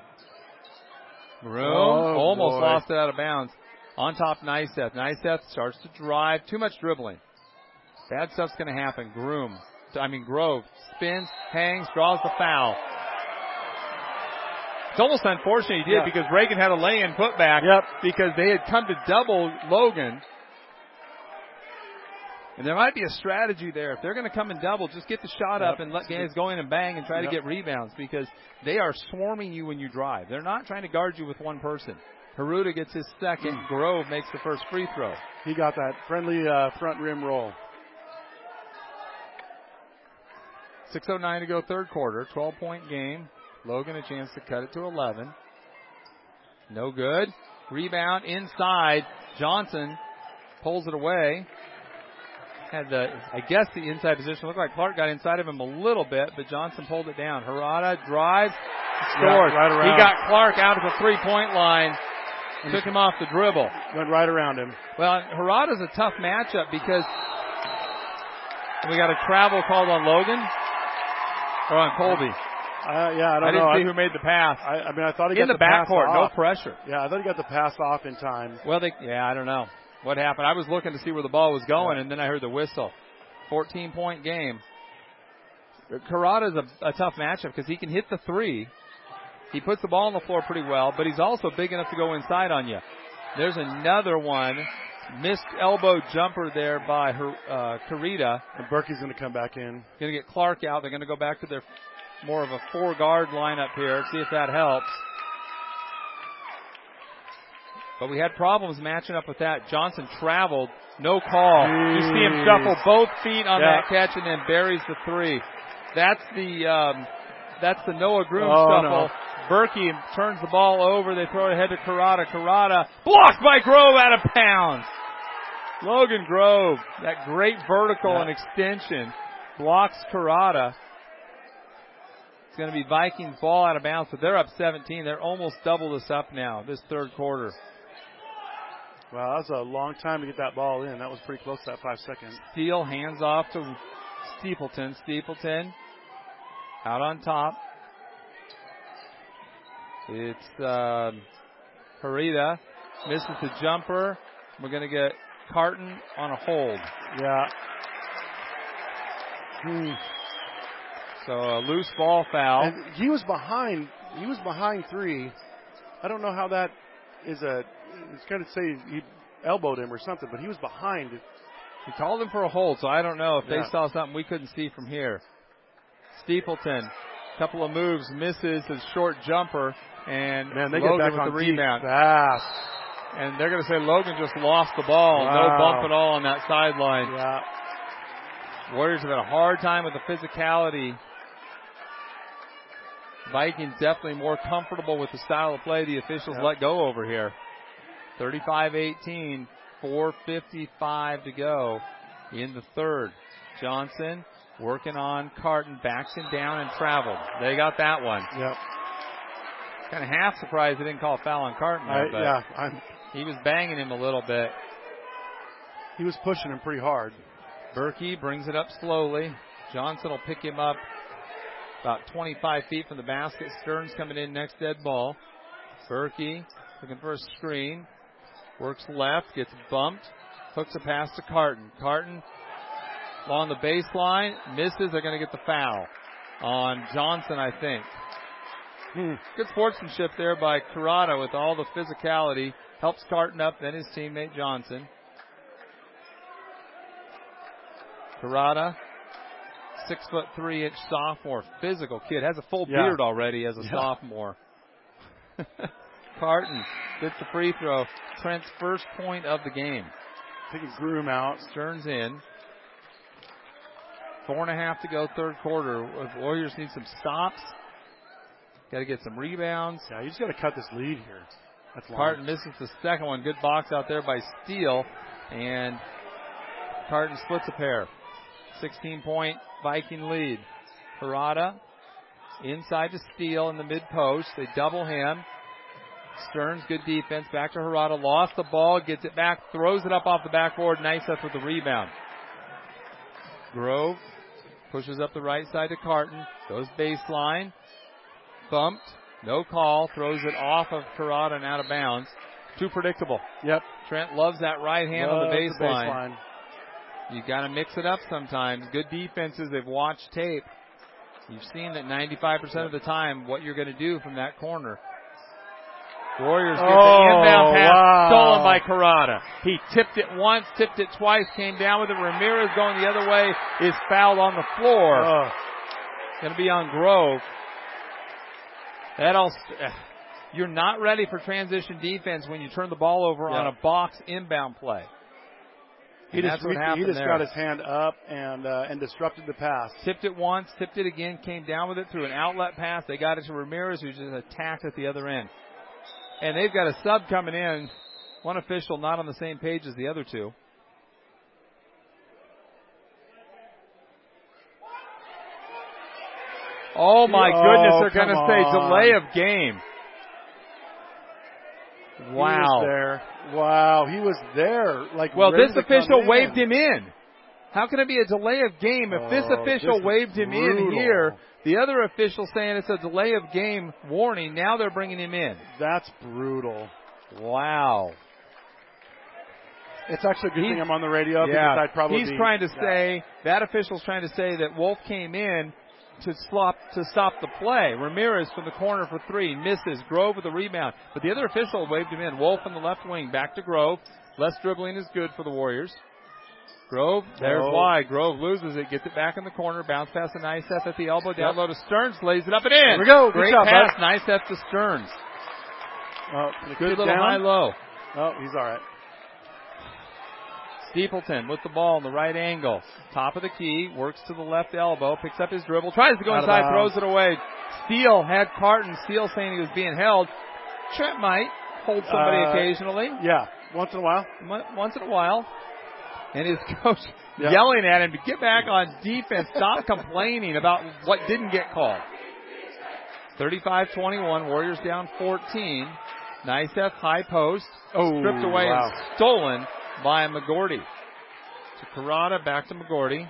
Groom oh, almost boy. lost it out of bounds. On top, Niceth. Niceth starts to drive. Too much dribbling. Bad stuff's going to happen. Groom, I mean Grove, spins, hangs, draws the foul. It's almost unfortunate he did yeah. because Reagan had a lay-in putback yep. because they had come to double Logan and there might be a strategy there. If they're going to come and double, just get the shot yep. up and let guys go in and bang and try yep. to get rebounds because they are swarming you when you drive. They're not trying to guard you with one person. Haruda gets his second. Mm. Grove makes the first free throw. He got that friendly uh, front rim roll. 6.09 to go, third quarter. 12 point game. Logan a chance to cut it to 11. No good. Rebound inside. Johnson pulls it away had the, I guess, the inside position. Looked like Clark got inside of him a little bit, but Johnson pulled it down. Harada drives, scores. Yeah, right around. He got Clark out of the three point line. Took him off the dribble. Went right around him. Well, Harada's a tough matchup because we got a travel called on Logan or on Colby. Uh, yeah, I don't I didn't know. see I, who made the pass. I, I mean, I thought he in got the, the backcourt, no pressure. Yeah, I thought he got the pass off in time. Well, they, yeah, I don't know what happened. I was looking to see where the ball was going, yeah. and then I heard the whistle. 14 point game. Karada is a, a tough matchup because he can hit the three. He puts the ball on the floor pretty well, but he's also big enough to go inside on you. There's another one. Missed elbow jumper there by her, uh, Karita. And Berkey's going to come back in. Going to get Clark out. They're going to go back to their more of a four guard lineup here. See if that helps. But we had problems matching up with that. Johnson traveled, no call. Jeez. You see him shuffle both feet on yeah. that catch and then buries the three. That's the um, that's the Noah Groom oh, shuffle. No. Berkey turns the ball over. They throw it ahead to Carrata. Carrata blocked by Grove out of bounds. Logan Grove, that great vertical yeah. and extension, blocks Carrata. It's going to be Vikings ball out of bounds, but they're up 17. They're almost double this up now, this third quarter. Wow, that was a long time to get that ball in. That was pretty close to that five seconds. Steele hands off to Steepleton. Steepleton out on top. It's uh, Harita misses the jumper. We're going to get Carton on a hold. Yeah. Hmm. So a loose ball foul. And he was behind. He was behind three. I don't know how that is a. It's kind of say he elbowed him or something, but he was behind. He called him for a hold, so I don't know if yeah. they saw something we couldn't see from here. Steepleton, couple of moves, misses his short jumper, and Man, they Logan get back on the rebound. Fast. And they're going to say Logan just lost the ball. Wow. No bump at all on that sideline. Yeah. Warriors have had a hard time with the physicality. Vikings definitely more comfortable with the style of play the officials yep. let go over here. 35-18, 4.55 to go in the third. Johnson working on Carton, backs him down and traveled. They got that one. Yep. Kind of half surprised they didn't call a foul on Carton. There, I, yeah, I'm, he was banging him a little bit. He was pushing him pretty hard. Berkey brings it up slowly. Johnson will pick him up about 25 feet from the basket. Stearns coming in next dead ball. Berkey looking for a screen. Works left, gets bumped, hooks a pass to Carton. Carton along the baseline, misses. They're going to get the foul on Johnson, I think. Hmm. Good sportsmanship there by Carrata with all the physicality. Helps Carton up, then his teammate Johnson. Carrata, six foot three inch sophomore, physical kid, has a full yeah. beard already as a yeah. sophomore. Carton gets the free throw. Trent's first point of the game. Taking Groom out. Stearns in. Four and a half to go, third quarter. Warriors need some stops. Got to get some rebounds. Yeah, you just got to cut this lead here. That's long. Carton misses the second one. Good box out there by Steele. And Carton splits a pair. 16 point Viking lead. Parada inside to Steele in the mid post. They double him. Stearns, good defense. Back to Harada. Lost the ball. Gets it back. Throws it up off the backboard. Nice up with the rebound. Grove pushes up the right side to Carton. Goes baseline. Bumped. No call. Throws it off of Carrata and out of bounds. Too predictable. Yep. Trent loves that right hand on the baseline. The baseline. You got to mix it up sometimes. Good defenses. They've watched tape. You've seen that 95% of the time what you're going to do from that corner. Warriors get oh, the inbound pass wow. stolen by Carrata. He tipped it once, tipped it twice, came down with it. Ramirez going the other way is fouled on the floor. Oh. Going to be on Grove. That all. You're not ready for transition defense when you turn the ball over yeah. on a box inbound play. He just, he just got his hand up and uh, and disrupted the pass. Tipped it once, tipped it again, came down with it through an outlet pass. They got it to Ramirez, who just attacked at the other end. And they've got a sub coming in. One official not on the same page as the other two. Oh my oh, goodness, they're going to say delay of game. Wow. He was there. Wow, he was there. Like Well, this official in. waved him in. How can it be a delay of game if oh, this official this waved him brutal. in here? The other official saying it's a delay of game warning. Now they're bringing him in. That's brutal. Wow. It's actually a good he's, thing I'm on the radio yeah, because I'd probably He's be, trying to yeah. say that official's trying to say that Wolf came in to stop to stop the play. Ramirez from the corner for three misses. Grove with the rebound, but the other official waved him in. Wolf on the left wing back to Grove. Less dribbling is good for the Warriors. Grove, there's Oh. why. Grove loses it, gets it back in the corner, bounce pass to Niceth at the elbow, down Yep. low to Stearns, lays it up and in. There we go. Great job, pass, bud. Niceth to Stearns. Oh, Good little down. high low. Oh, he's all right. Steepleton with the ball in the right angle. Top of the key, works to the left elbow, picks up his dribble, tries to go Out inside, throws it away. Steele had Carton. Steele saying he was being held. Trent might hold somebody Uh, occasionally, Yeah, once in a while. once in a while. And his coach Yeah. yelling at him to get back on defense, stop complaining about what didn't get called. 35-21, Warriors down 14. Niceth high post, Oh, stripped away wow. and stolen by McGordy. To Karada, back to McGordy.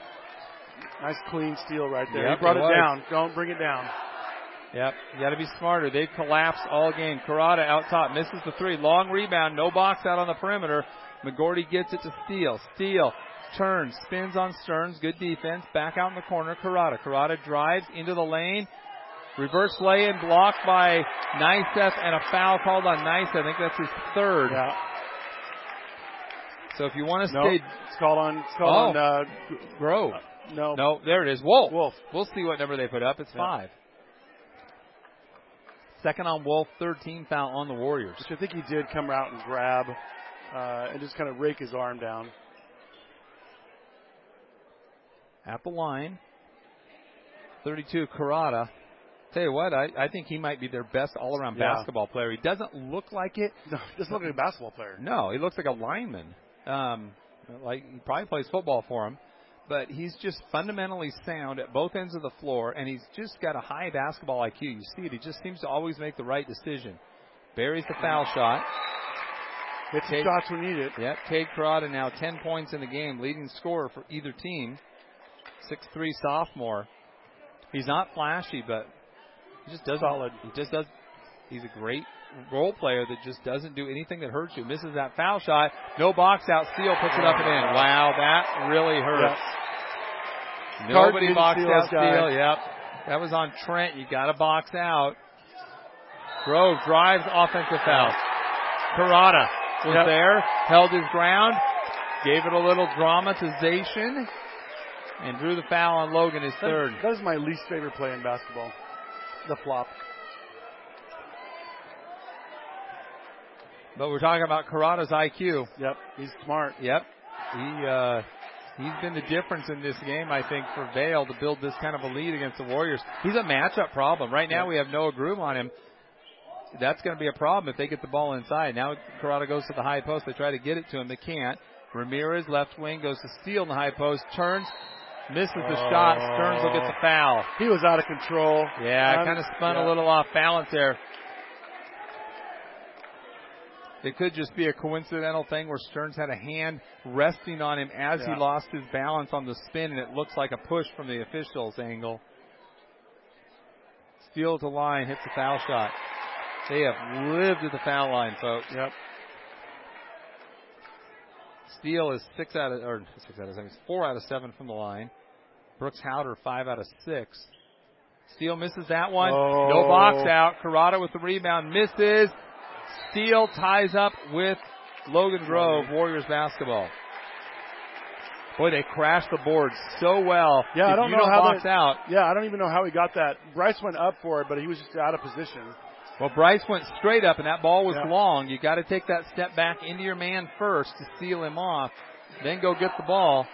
Nice clean steal right there. Yep, he brought it it, down. Don't bring it down. Yep, you got to be smarter. They've collapsed all game. Karada out top, misses the three. Long rebound, no box out on the perimeter. McGordy gets it to Steele. Steele turns, spins on Stearns. Good defense. Back out in the corner. Karada. Karada drives into the lane. Reverse lay in blocked by Niceth and a foul called on Niceth. I think that's his third. Yeah. So if you want to No, stay it's called on. It's called Oh. on. Uh, Grove. no. No, there it is. Wolf. Wolf. We'll see what number they put up. It's Yeah. five. Second on Wolf, 13 foul on the Warriors. Which I think he did come out and grab, uh, and just kind of rake his arm down. At the line, 32 Karada. Tell you what, I, I think he might be their best all-around Yeah. basketball player. He doesn't look like it. No, doesn't look like a basketball player. No, he looks like a lineman. Um, like he probably plays football for him, but he's just fundamentally sound at both ends of the floor, and he's just got a high basketball IQ. You see it; he just seems to always make the right decision. Buries the foul shot. Hits the Take- shots when needed. Yep, Cade Carrada now 10 points in the game, leading scorer for either team. 6'3 sophomore. He's not flashy, but he just doesn't. Solid. He just does. He's a great role player that just doesn't do anything that hurts you. Misses that foul shot. No box out. Steele puts it up and in. Wow, that really hurts. Carton Nobody didn't boxed out. Steele. Yep. That was on Trent. You got to box out. Grove drives offensive foul. Karada was Yep. there, held his ground, gave it a little dramatization, and drew the foul on Logan, his That- third. That is my least favorite play in basketball. The flop. But we're talking about Karada's IQ. Yep, he's smart. Yep. He uh he's been the difference in this game, I think, for Vale to build this kind of a lead against the Warriors. He's a matchup problem. Right now Yep. we have Noah Groom on him. That's going to be a problem if they get the ball inside. Now Karada goes to the high post. They try to get it to him. They can't. Ramirez, left wing, goes to Steele in the high post, turns, misses the shot. Stearns will get the foul. He was out of control. Yeah, Um, kind of spun yeah. a little off balance there. It could just be a coincidental thing where Stearns had a hand resting on him as Yeah. he lost his balance on the spin, and it looks like a push from the officials' angle. Steele to line, hits the foul shot. They have lived at the foul line, folks. Yep. Steele is six out of or six out of seven, four out of seven from the line. Brooks Howder five out of six. Steele misses that one. Oh. No box out. Carrada with the rebound misses. Steele ties up with Logan Grove, Warriors basketball. Boy, they crashed the board so well. Yeah, I don't know don't how box they- out. Yeah, I don't even know how he got that. Bryce went up for it, but he was just out of position. Well, Bryce went straight up, and that ball was Yeah. long. You got to take that step back into your man first to seal him off, then go get the ball.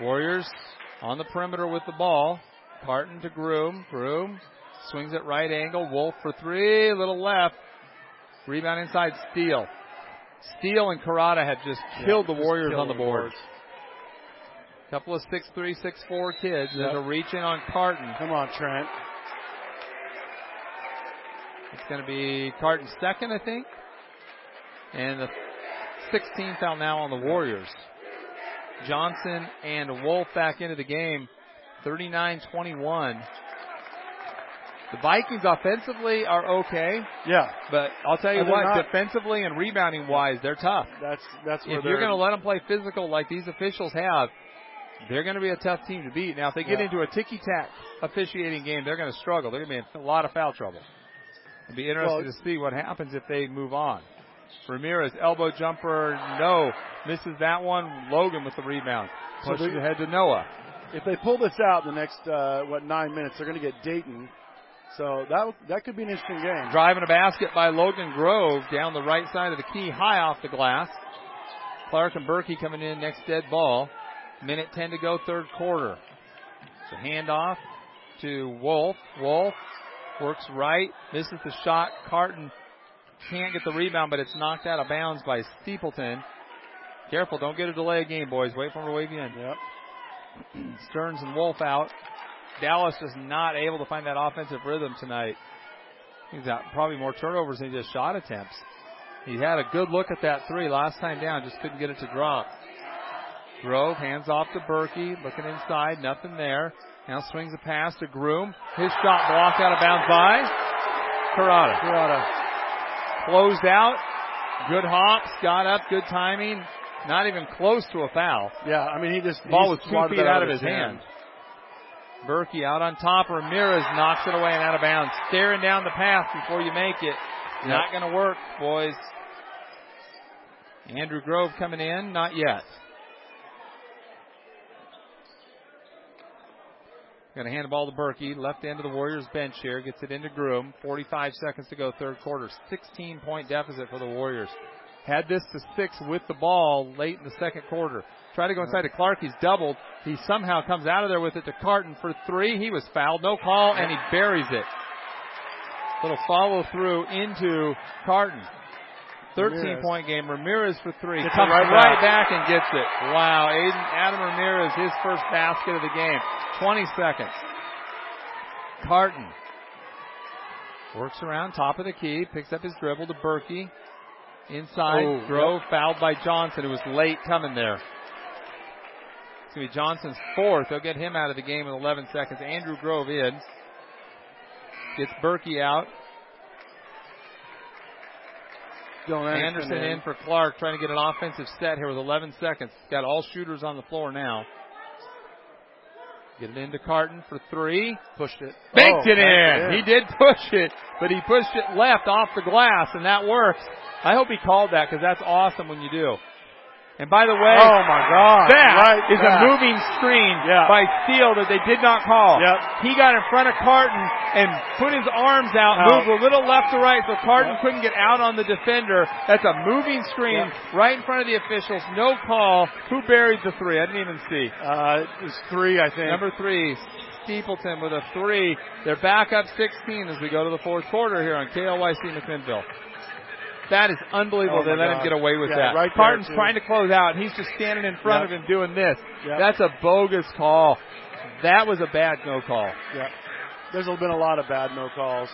Warriors on the perimeter with the ball. Carton to Groom. Groom swings at right angle. Wolf for three. Little left. Rebound inside. Steele. Steele and Karada have just killed the Warriors on the boards. Couple of six three, six four kids. There's Yep. a reach in on Carton. Come on, Trent. It's going to be Carton's second, I think. And the 16th foul now on the Warriors. Johnson and Wolf back into the game. 39-21. The Vikings offensively are okay, Yeah, but I'll tell you what, not- defensively and rebounding wise, they're tough. that's that's where If you're going to let them play physical like these officials have, they're going to be a tough team to beat. Now, if they get Yeah. into a ticky-tack officiating game, they're going to struggle. They're going to be in a lot of foul trouble. It'd be interesting Well- to see what happens if they move on. Ramirez, elbow jumper, no. Misses that one. Logan with the rebound. So Pushes they- ahead to Noah. If they pull this out in the next uh, what nine minutes, they're going to get Dayton. So that that could be an interesting game. Driving a basket by Logan Grove down the right side of the key, high off the glass. Clark and Berkey coming in next dead ball. Minute 10 to go, third quarter. The handoff to Wolf. Wolf works right, misses the shot. Carton can't get the rebound, but it's knocked out of bounds by Steepleton. Careful, don't get a delay game, boys. Wait for him to wave you in. Yep. Stearns and Wolf out. Dallas just not able to find that offensive rhythm tonight. He's got probably more turnovers than just shot attempts. He had a good look at that three last time down, just couldn't get it to drop. Grove hands off to Berkey, looking inside, nothing there. Now swings a pass to Groom. His shot blocked out of bounds by Carrata. Corrado. Closed out. Good hops, got up, good timing. Not even close to a foul. Yeah, I mean he just Ball was two feet that out of his hand. Berkey out on top. Ramirez knocks it away and out of bounds. Staring down the path before you make it. Not going to work, boys. Andrew Grove coming in. Not yet. Going to hand the ball to Berkey. Left end of the Warriors bench here. Gets it into Groom. 45 seconds to go, third quarter. 16 point deficit for the Warriors. Had this to six with the ball late in the second quarter. Tried to go inside to Clark. He's doubled. He somehow comes out of there with it to Carton for three. He was fouled. No call, and he buries it. Little follow through into Carton. 13 Ramirez. point game. Ramirez for three. Comes right right, back. back. and gets it. Wow. Aiden, Adam Ramirez, his first basket of the game. 20 seconds. Carton works around top of the key, picks up his dribble to Berkey. Inside, Oh, Grove fouled by Johnson, who was late coming there. It's going to be Johnson's fourth. They'll get him out of the game in 11 seconds. Andrew Grove in. Gets Berkey out. Dylan Anderson in for Clark, trying to get an offensive set here with 11 seconds. Got all shooters on the floor now. Get it into Carton for three. pushed it. Banked Oh, it in. banked He did push it, but he pushed it left off the glass, and that works. I hope he called that because that's awesome when you do. And by the way, Oh my God! that right is back. a moving screen Yeah. by Steele that they did not call. Yep. He got in front of Carton and put his arms out, Out. moved a little left to right so Carton Yep. couldn't get out on the defender. That's a moving screen Yep. right in front of the officials. No call. Who buried the three? I didn't even see. Uh, it was three, I think. Number three, Steepleton with a three. They're back up 16 as we go to the fourth quarter here on KLYC McMinnville. That is unbelievable. Oh they let him get away with Yeah, that. right too. trying to close out. And he's just standing in front Yep. of him doing this. Yep. That's a bogus call. That was a bad no call. Yeah. There's been a lot of bad no calls.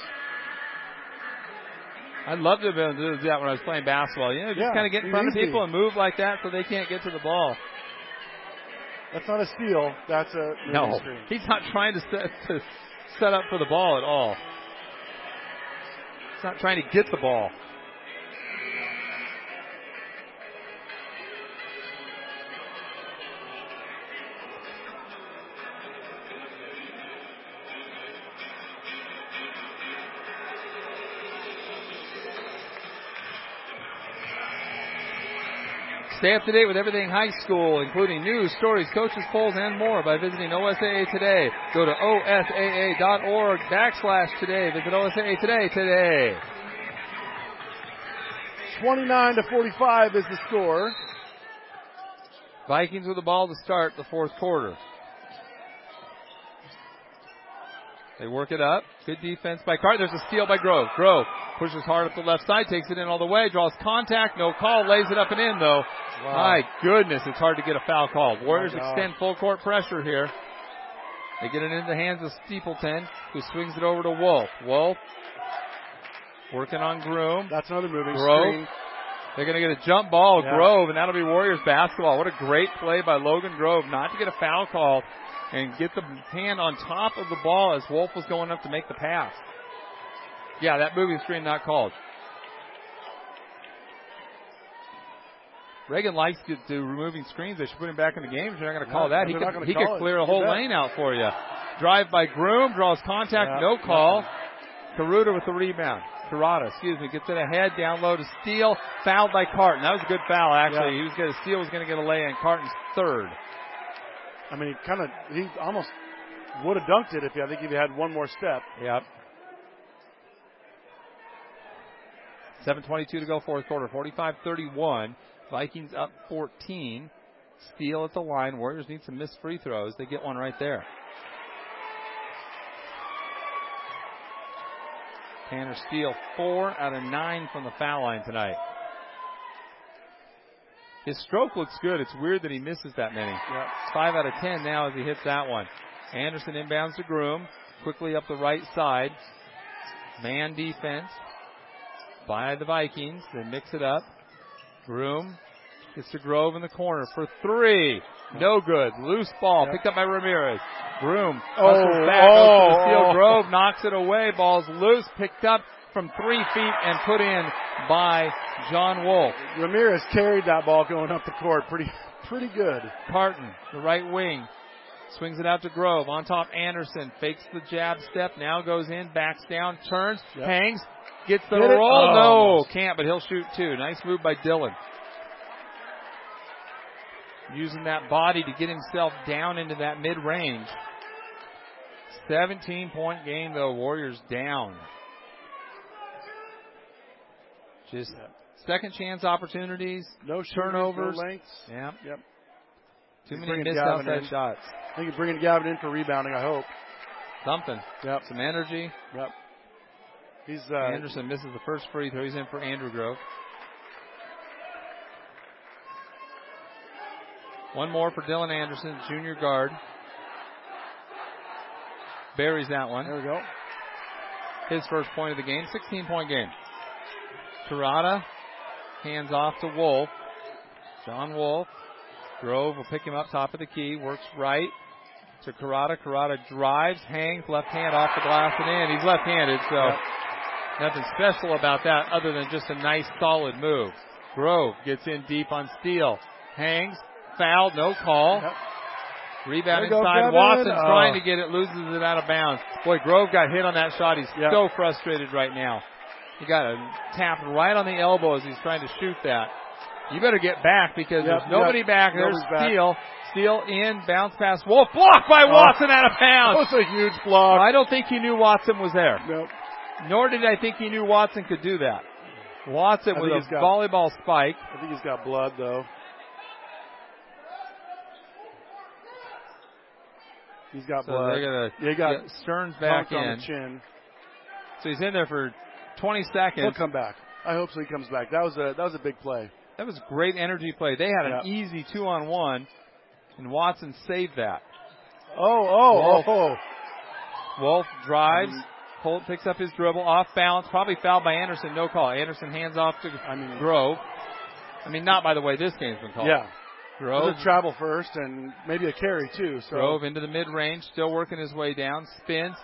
I'd love to have been able to do that when I was playing basketball. You know, just Yeah, kind of get in front easy. of people and move like that so they can't get to the ball. That's not a steal. That's a No, screen. he's not trying to set to set up for the ball at all. He's not trying to get the ball. Stay up to date with everything high school, including news, stories, coaches, polls, and more by visiting OSAA today. Go to osaa.org backslash today. Visit OSAA today today. 29 to 45 is the score. Vikings with the ball to start the fourth quarter. They work it up. Good defense by Carter. There's a steal by Grove. Grove pushes hard up the left side, takes it in all the way, draws contact, no call, lays it up and in though. My goodness, it's hard to get a foul call. Oh Warriors My God. extend full court pressure here. They get it into the hands of Steepleton, who swings it over to Wolf. Wolf working on Groom. That's another moving Grove. screen. They're going to get a jump ball, Yeah. Grove, and that'll be Warriors basketball. What a great play by Logan Grove not to get a foul called and get the hand on top of the ball as Wolf was going up to make the pass. Yeah, that moving screen not called. Reagan likes to do removing screens. They should put him back in the game. You're not going to call that, he could, he could it. clear a whole lane out for you. Drive by Groom, draws contact, Yeah, no call. Karuta with the rebound. Carrata, excuse me, gets it ahead, down low to Steele, fouled by Carton. That was a good foul, actually. Yeah. He was going to, Steele was going to get a lay in. Carton's third. I mean, he kind of, he almost would have dunked it if he, I think if he had one more step. Yep. 7.22 to go, fourth quarter. 45 31. Vikings up 14. Steele at the line. Warriors need some missed free throws. They get one right there. Tanner Steele, four out of nine from the foul line tonight. His stroke looks good. It's weird that he misses that many. Yep. Five out of ten now as he hits that one. Anderson inbounds to Groom. Quickly up the right side. Man defense by the Vikings. They mix it up. Groom gets to Grove in the corner for three. No good. Loose ball Yep. picked up by Ramirez. Groom Oh, back, goes to the oh, oh. Grove knocks it away. Ball's loose, picked up from three feet and put in by John Wolf. Ramirez carried that ball going up the court pretty, pretty good. Carton, the right wing, swings it out to Grove. On top, Anderson fakes the jab step. Now goes in, backs down, turns, Yep. hangs, gets the Did roll. Oh, no, almost. can't, but he'll shoot two. Nice move by Dylan. Using that body to get himself down into that mid range. 17 point game though, Warriors down. Just second chance opportunities, No shooters, Turnovers. no lengths. yeah. Yep. Too many missed Gavin outside in. shots. I think you're bringing Gavin in for rebounding. I hope. Something. Yep. Some energy. Yep. He's uh, Anderson misses the first free throw. He's in for Andrew Grove. One more for Dylan Anderson, junior guard. Buries that one. There we go. His first point of the game. 16 point game. Karada hands off to Wolf. John Wolf. Grove will pick him up top of the key. Works right to Karada. Karada drives, hangs, left hand off the glass and in. He's left handed, so Yep. nothing special about that other than just a nice solid move. Grove gets in deep on Steele. Hangs, fouled, no call. Yep. Rebound inside. Watson's Oh. trying to get it, loses it out of bounds. Boy, Grove got hit on that shot. He's Yep. so frustrated right now. He got a tap right on the elbow as he's trying to shoot that. You better get back because Yep, there's nobody yep. back. There's. Steele. Steele in, bounce pass. Wolf blocked by Oh. Watson out of bounds. That was a huge block. I don't think he knew Watson was there. Nope. Nor did I think he knew Watson could do that. Watson with a got- volleyball spike. I think he's got blood though. He's got So blood. they're gonna Yeah, he got Stearns back in. the chin. So he's in there for 20 seconds. He'll come back. I hope so. He comes back. That was a that was a big play. That was great energy play. They had an easy two on one, and Watson saved that. Oh oh Wolf. oh. Wolf drives. Um, Holt picks up his dribble off balance, probably fouled by Anderson. No call. Anderson hands off to I mean, Grove. I mean, not by the way this game's been called. yeah. Grove. a travel first and maybe a carry too. So Grove into the mid range, still working his way down, spins,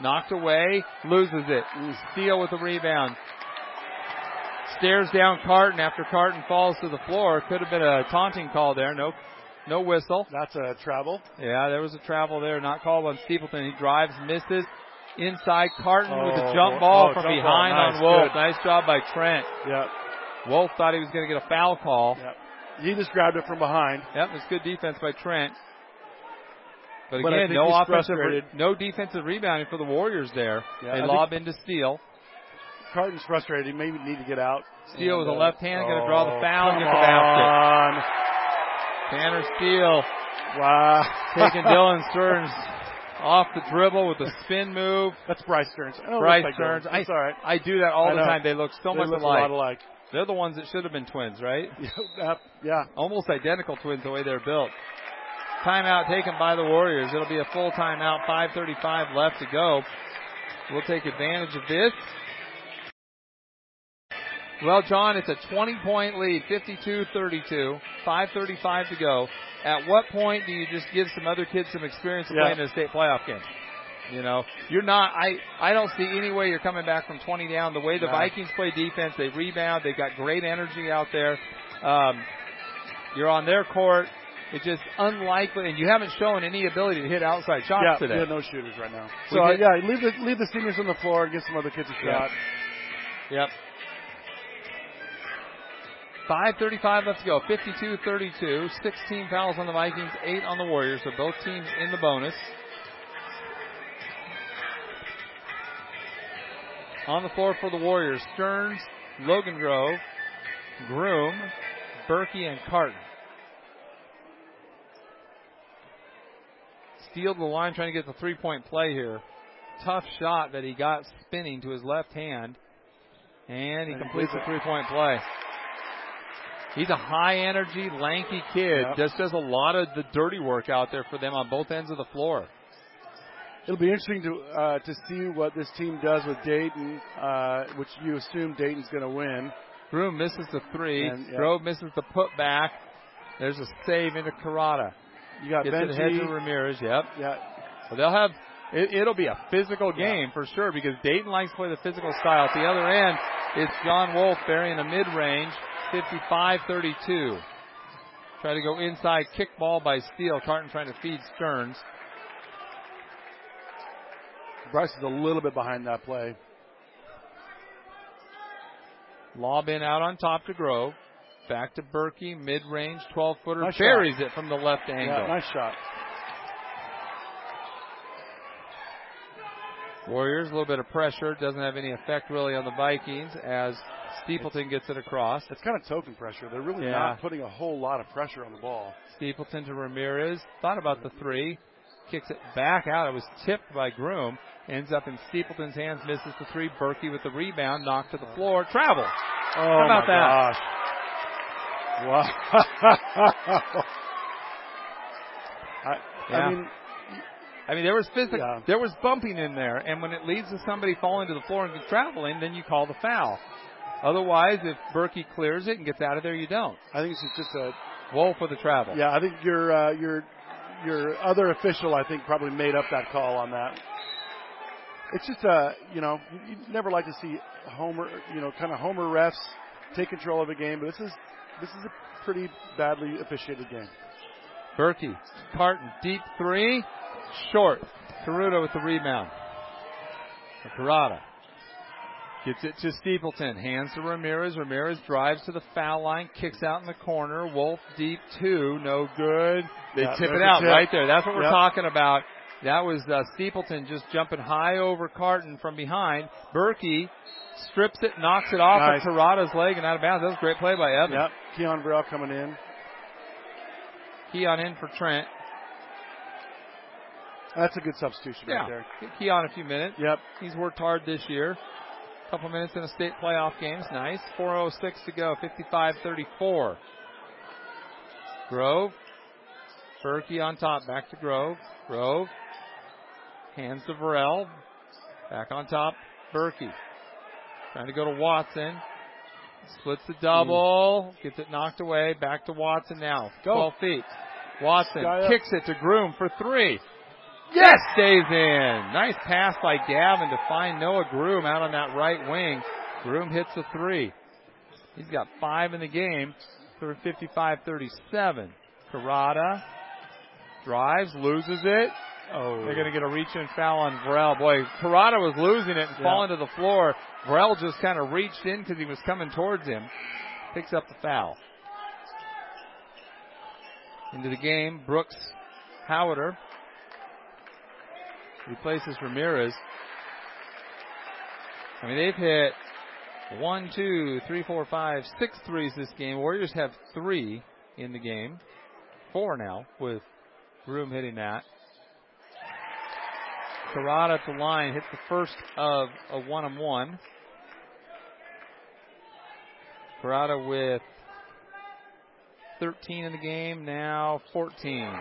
knocked away, loses it. Steele with the rebound. Stares down Carton after Carton falls to the floor. Could have been a taunting call there. No, no whistle. that's a travel. Yeah, there was a travel there, not called on Steepleton. He drives, misses. Inside Carton with a Oh, jump ball oh, from jump ball. behind Nice, on Wolf. good. Nice job by Trent. Yep. Wolf thought he was going to get a foul call. Yep. He just grabbed it from behind. Yep, it's good defense by Trent. But again, no offensive, frustrated. no defensive rebounding for the Warriors there. Yeah, they I lob into Steele. Carton's frustrated. He maybe need to get out. Steele with a uh, left hand, going to draw the oh, foul and come get the basket. on. Tanner Steele Wow. taking Dylan Stearns off the dribble with a spin move. That's Bryce Stearns. I know it Bryce like Stearns. I, all right. I do that all the time. They look so they much look alike. a lot alike. They're the ones that should have been twins, right? yeah. Almost identical twins the way they're built. Timeout taken by the Warriors. It'll be a full timeout. 5:35 left to go. We'll take advantage of this. Well, John, it's a 20 point lead, 52-32, 5:35 to go. At what point do you just give some other kids some experience Yeah. playing in a state playoff game? You know, you're not. I I don't see any way you're coming back from 20 down. The way the No. Vikings play defense, they rebound. They've got great energy out there. Um, you're on their court. It's just unlikely, and you haven't shown any ability to hit outside shots Yeah, today. yeah, no shooters right now. So uh, yeah, leave the leave the seniors on the floor and give some other kids a Yeah. shot. Yep. 5.35 left to go. 52 32. 16 fouls on the Vikings, 8 on the Warriors. So both teams in the bonus. On the floor for the Warriors, Stearns, Logan Grove, Groom, Berkey, and Carton. Steele the line trying to get the three point play here. Tough shot that he got spinning to his left hand. And he and completes the three point play. He's a high energy, lanky kid. Yep. Just does a lot of the dirty work out there for them on both ends of the floor. It'll be interesting to uh, to see what this team does with Dayton, uh, which you assume Dayton's going to win. Groom misses the three. And, yep. Grove misses the putback. There's a save into Karada. You got Gets Venti. it ahead to Ramirez. Yep. Yeah. So they'll have. It, will be a physical game yeah. for sure because Dayton likes to play the physical style. At the other end, it's John Wolf burying a mid-range, 55-32. Try to go inside, kick ball by Steele. Carton trying to feed Stearns. Bryce is a little bit behind that play. Lob in out on top to Grove. Back to Berkey, mid range, 12 footer. Nice buries shot. it from the left angle. Yeah, nice shot. Warriors, a little bit of pressure. Doesn't have any effect really on the Vikings as Steepleton gets it across. It's kind of token pressure. They're really yeah. not putting a whole lot of pressure on the ball. Steepleton to Ramirez. Thought about the three. Kicks it back out. It was tipped by Groom. Ends up in Steepleton's hands. Misses the three. Berkey with the rebound. Knocked to the uh, floor. Travel. Oh, How about my that? gosh. Wow. I, yeah. I mean, I mean, there was physical, yeah. there was bumping in there, and when it leads to somebody falling to the floor and traveling, then you call the foul. Otherwise, if Berkey clears it and gets out of there, you don't. I think it's just a Wolf for the travel. Yeah, I think your uh, your your other official, I think, probably made up that call on that. It's just a uh, you know you never like to see homer you know kind of homer refs take control of a game, but this is this is a pretty badly officiated game. Berkey, Carton, deep three, short. Karada with the rebound. Karada gets it to Steepleton, hands to Ramirez. Ramirez drives to the foul line, kicks out in the corner. Wolf deep two, no good. They yeah, tip it out tip. right there. That's what we're talking about. That was uh, Steepleton just jumping high over Carton from behind. Berkey strips it, knocks it off nice. of Karada's leg and out of bounds. That was a great play by Evan. Yep. Keon Burrell coming in. Keon in for Trent. That's a good substitution yeah. right there. Keon a few minutes. Yep. He's worked hard this year. A Couple minutes in a state playoff games. Nice. 4.06 to go. 55 34. Grove. Berkey on top. Back to Grove. Grove. Hands to Varell. Back on top. Berkey. Trying to go to Watson. Splits the double. Mm. Gets it knocked away. Back to Watson now. Go. 12 feet. Watson kicks it to Groom for three. Yes, stays in. Nice pass by Gavin to find Noah Groom out on that right wing. Groom hits the three. He's got five in the game. 55-37. Karada drives, loses it. Oh. They're going to get a reach in foul on Varell. Boy, Karada was losing it and yeah. falling to the floor. Varell just kind of reached in because he was coming towards him. Picks up the foul. Into the game, Brooks Howder replaces Ramirez. I mean, they've hit one, two, three, four, five, six threes this game. Warriors have three in the game. Four now with Groom hitting that. Karada at the line hits the first of a one on one. Karada with 13 in the game, now 14.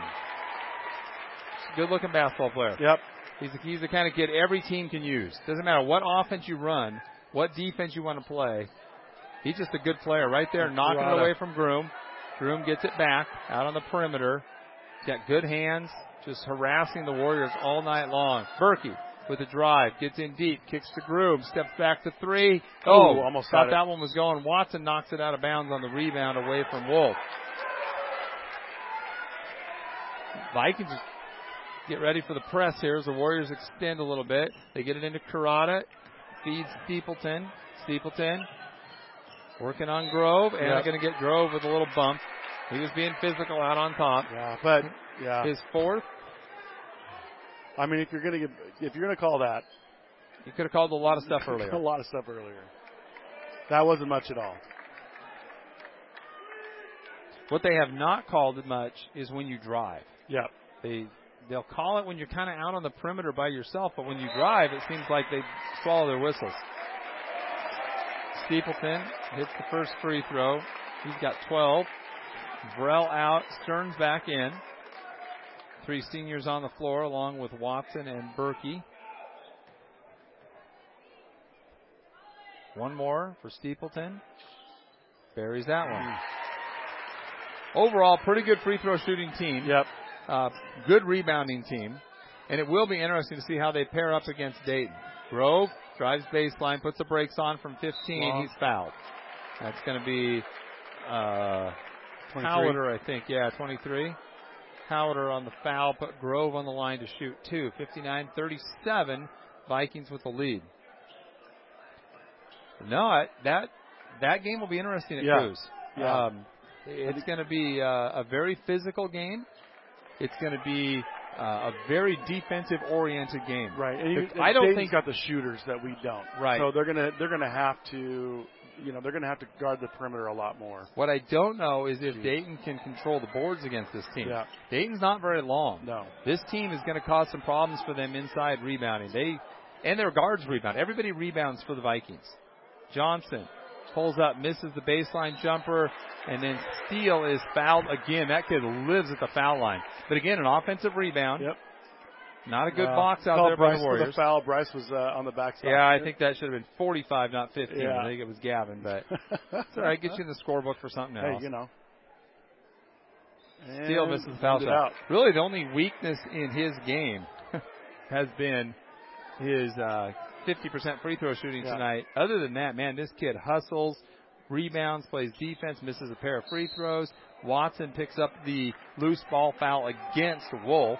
Good looking basketball player. Yep. He's the, he's the kind of kid every team can use. Doesn't matter what offense you run, what defense you want to play. He's just a good player right there, knocking it away from Groom. Groom gets it back out on the perimeter. Got good hands, just harassing the Warriors all night long. Berkey with a drive, gets in deep, kicks to Groom, steps back to three. Oh, Ooh, almost thought got that one was going. Watson knocks it out of bounds on the rebound away from Wolf. Vikings get ready for the press here as the Warriors extend a little bit. They get it into Karada, feeds Steepleton. Steepleton working on Grove, and Yep. going to get Grove with a little bump. He was being physical out on top. Yeah, but yeah, His fourth, I mean, if you're gonna get, if you're gonna call that, he could have called a lot of stuff earlier. a lot of stuff earlier. That wasn't much at all. What they have not called much is when you drive. Yeah, They they'll call it when you're kind of out on the perimeter by yourself, but when you drive, it seems like they swallow their whistles. Steepleton hits the first free throw. He's got 12. Brell out. Stearns back in. Three seniors on the floor along with Watson and Berkey. One more for Steepleton. Buries that one. Overall, pretty good free throw shooting team. yep. Uh, good rebounding team. And it will be interesting to see how they pair up against Dayton. Grove drives baseline, puts the brakes on from 15. Long. He's fouled. That's going to be uh, 23. Howder, I think. Yeah, 23. Howder on the foul, put Grove on the line to shoot two. 59 37. Vikings with the lead. No, that that game will be interesting at Yeah. Coos. Yeah. Um, it's going to be uh, a very physical game. It's going to be uh, a very defensive oriented game. Right. And, you, and I don't Dayton's think- got the shooters that we don't. Right. So they're gonna they're gonna have to you know they're gonna have to guard the perimeter a lot more. What I don't know is if Jeez. Dayton can control the boards against this team. Yeah. Dayton's not very long. No. This team is going to cause some problems for them inside rebounding. They and their guards rebound. Everybody rebounds for the Vikings. Johnson pulls up, misses the baseline jumper, and then Steele is fouled again. That kid lives at the foul line. But again, an offensive rebound. Yep. Not a good Uh, box out there Bryce by the Warriors. the foul. Bryce was uh, on the backside. Yeah, I think that should have been 45, not 15. Yeah. I think it was Gavin, but it's all right. Get you in the scorebook for something else. Hey, you know. Steele misses the foul shot. Really, the only weakness in his game has been his uh, 50% free throw shooting Yeah. tonight. Other than that, man, this kid hustles, rebounds, plays defense, misses a pair of free throws. Watson picks up the loose ball foul against Wolf.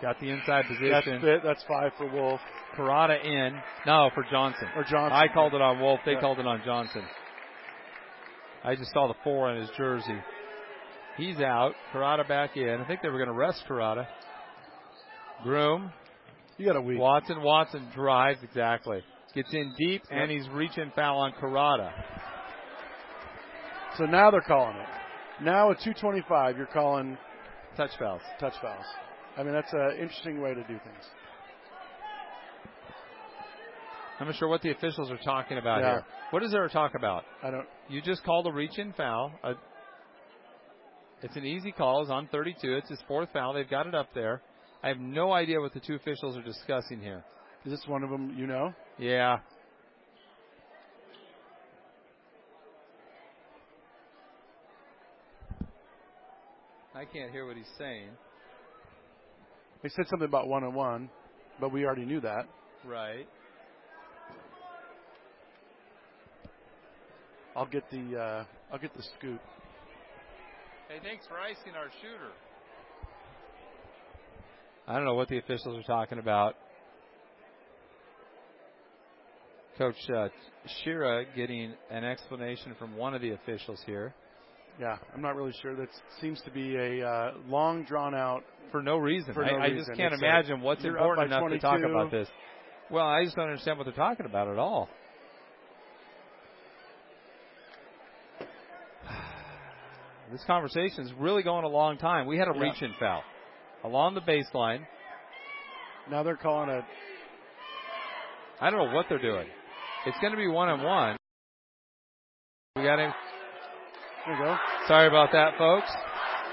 Got the inside That's position. That's five for Wolf Karada in. No, for Johnson. or Johnson. I called it on Wolf. They Yeah. called it on Johnson. I just saw the four on his jersey. He's out. Karada back in. I think they were going to rest Karada. Groom. You got a week. Watson. Watson drives exactly. Gets in deep and he's reaching foul on Karada. So now they're calling it. Now at 225, you're calling Touch fouls. touch fouls. I mean, that's an interesting way to do things. I'm not sure what the officials are talking about Yeah. here. What is there to talk about? I don't. You just called a reach in foul. A, it's an easy call. It's on 32. It's his fourth foul. They've got it up there. I have no idea what the two officials are discussing here. Is this one of them? You know? Yeah. I can't hear what he's saying. They said something about one on one, but we already knew that. Right. I'll get the uh, I'll get the scoop. Hey, thanks for icing our shooter. I don't know what the officials are talking about. Coach uh, Shira getting an explanation from one of the officials here Yeah, I'm not really sure. That seems to be a uh, long, drawn out. for no reason. For I, no I reason. just can't It's a- imagine what's important enough to talk about this. Well, I just don't understand what they're talking about at all. This conversation is really going a long time. We had a Yeah. reach in foul along the baseline. Now they're calling a. I don't know what they're doing. It's going to be one on one. We got him. There you go. Sorry about that, folks.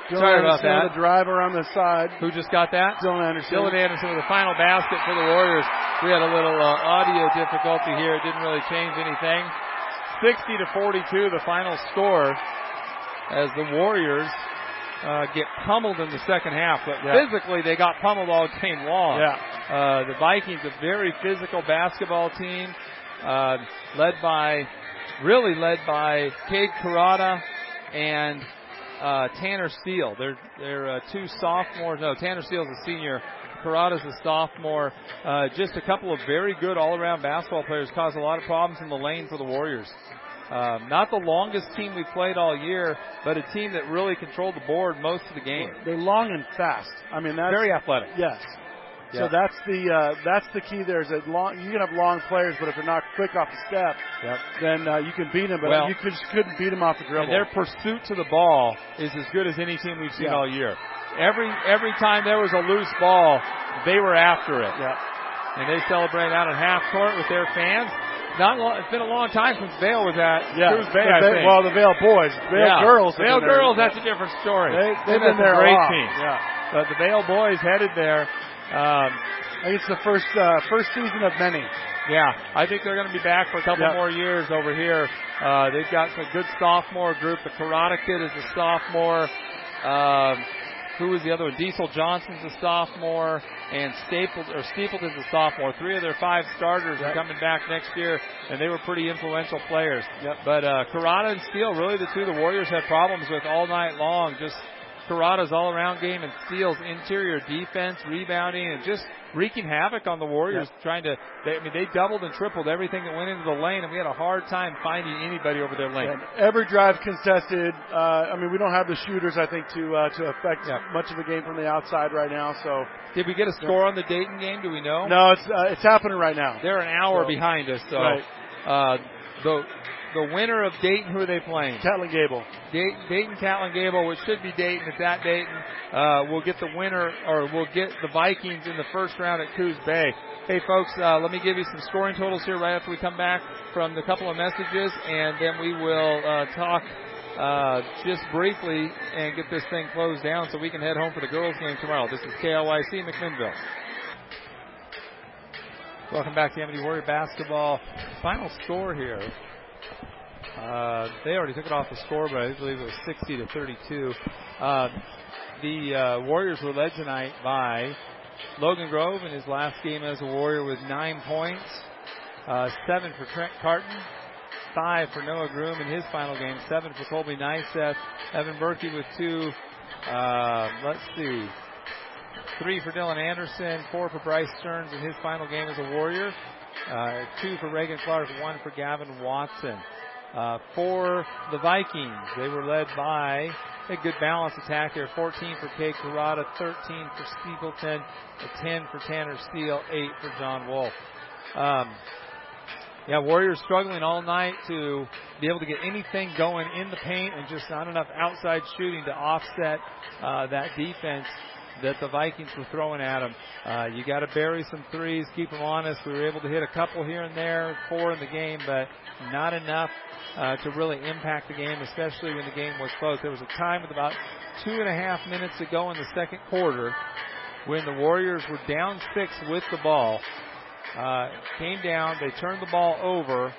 Dylan Sorry about Anderson that. with a driver on the side. Who just got that? Dylan Anderson. Dylan Anderson with the final basket for the Warriors. We had a little uh, audio difficulty here. It didn't really change anything. 60 to 42, the final score, as the Warriors uh, get pummeled in the second half. But Yeah. physically, they got pummeled all game long. Yeah. Uh, the Vikings, a very physical basketball team, uh, led by, really led by Cade Karada and uh, Tanner Steele. They're they're uh, two sophomores. No, Tanner Steele's a senior. Corrada's a sophomore. Uh, just a couple of very good all-around basketball players caused a lot of problems in the lane for the Warriors. Um, not the longest team we've played all year, but a team that really controlled the board most of the game. They're long and fast. I mean, that's very athletic. Yes. So that's the uh, that's the key. There is a long. You can have long players, but if they're not quick off the step, yep. then uh, you can beat them. But well, you could, just couldn't beat them off the dribble. their pursuit to the ball is as good as any team we've seen yeah. all year. Every every time there was a loose ball, they were after it. Yeah. And they celebrate out in half court with their fans. Not long, it's been a long time since Vale was at yeah. Coos Bay. I think. Well, the Vale boys, Vale yeah. girls, Vale girls. That's a different story. They, have been there great a lot. team. Yeah. But the Vale boys headed there. Um, I think it's the first uh, first season of many. Yeah, I think they're going to be back for a couple yep. more years over here. Uh, they've got some good sophomore group. The Corrada kid is a sophomore. Um, who was the other one? Diesel Johnson's a sophomore, and Staples or Stapleton's a sophomore. Three of their five starters yep. are coming back next year, and they were pretty influential players. Yep. But uh, Corrada and Steele, really the two the Warriors had problems with all night long. Just Corrada's all-around game and Steele's interior defense, rebounding, and just wreaking havoc on the Warriors. Yep. Trying to, they, I mean, they doubled and tripled everything that went into the lane, and we had a hard time finding anybody over their lane. And every drive contested. Uh, I mean, we don't have the shooters, I think, to uh, to affect yep. much of the game from the outside right now. So, did we get a score on the Dayton game? Do we know? No, it's uh, it's happening right now. They're an hour so, behind us, so right. uh, the the winner of Dayton, who are they playing? Catlin Gable. Dayton, Dayton Catlin Gable, which should be Dayton. It's at Dayton. Uh, we'll get the winner, or we'll get the Vikings in the first round at Coos Bay. Hey, folks, uh, let me give you some scoring totals here right after we come back from the couple of messages, and then we will uh, talk uh, just briefly and get this thing closed down so we can head home for the girls' game tomorrow. This is KLYC McMinnville. Welcome back to Amity Warrior Basketball. Final score here. Uh, they already took it off the scoreboard. I believe it was 60 to 32. Uh, the uh, Warriors were led tonight by Logan Grove in his last game as a Warrior with nine points, uh, seven for Trent Carton, five for Noah Groom in his final game, seven for Colby Niceth, Evan Berkey with two. Uh, let's see, three for Dylan Anderson, four for Bryce Stearns in his final game as a Warrior, uh, two for Reagan Clark, one for Gavin Watson. Uh, for the Vikings, they were led by a good balance attack here. 14 for Kate Corrada, 13 for Stapleton, 10 for Tanner Steele, 8 for John Wolf. Um, yeah, Warriors struggling all night to be able to get anything going in the paint and just not enough outside shooting to offset uh, that defense that the Vikings were throwing at them. Uh, you got to bury some threes, keep them honest. We were able to hit a couple here and there, four in the game, but not enough uh, to really impact the game, especially when the game was close. There was a time with about two and a half minutes to go in the second quarter when the Warriors were down six with the ball. Uh, came down, they turned the ball over.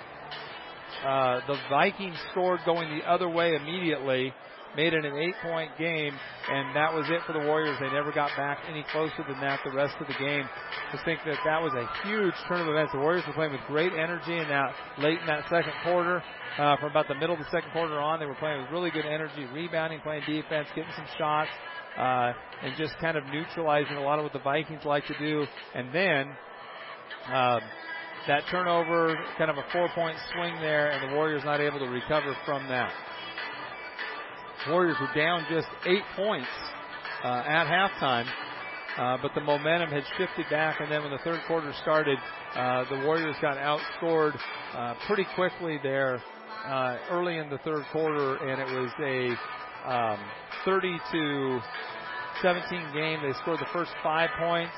Uh, the Vikings scored going the other way immediately, made it an eight point game, and that was it for the Warriors. They never got back any closer than that the rest of the game. I think that that was a huge turn of events. The Warriors were playing with great energy in that late in that second quarter. Uh, from about the middle of the second quarter on, they were playing with really good energy, rebounding, playing defense, getting some shots, uh, and just kind of neutralizing a lot of what the Vikings like to do. And then um, that turnover, kind of a four-point swing there, and the Warriors not able to recover from that. Warriors were down just eight points uh, at halftime. Uh, but the momentum had shifted back, and then when the third quarter started, uh, the Warriors got outscored uh, pretty quickly there uh, early in the third quarter, and it was a um, 30 to 17 game. They scored the first five points,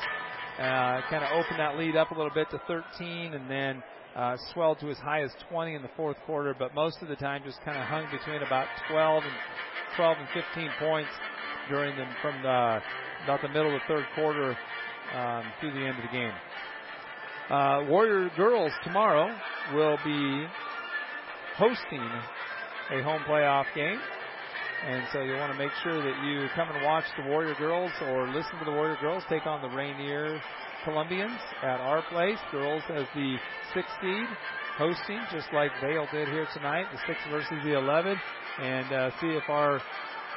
uh, kind of opened that lead up a little bit to 13, and then uh, swelled to as high as 20 in the fourth quarter. But most of the time, just kind of hung between about 12 and 12 and 15 points during them from the about the middle of the third quarter um, through the end of the game. Uh, Warrior girls tomorrow will be hosting a home playoff game. And so you want to make sure that you come and watch the Warrior girls or listen to the Warrior girls take on the Rainier Columbians at our place. Girls as the sixth seed hosting, just like Vale did here tonight, the six versus the 11, and uh, see if our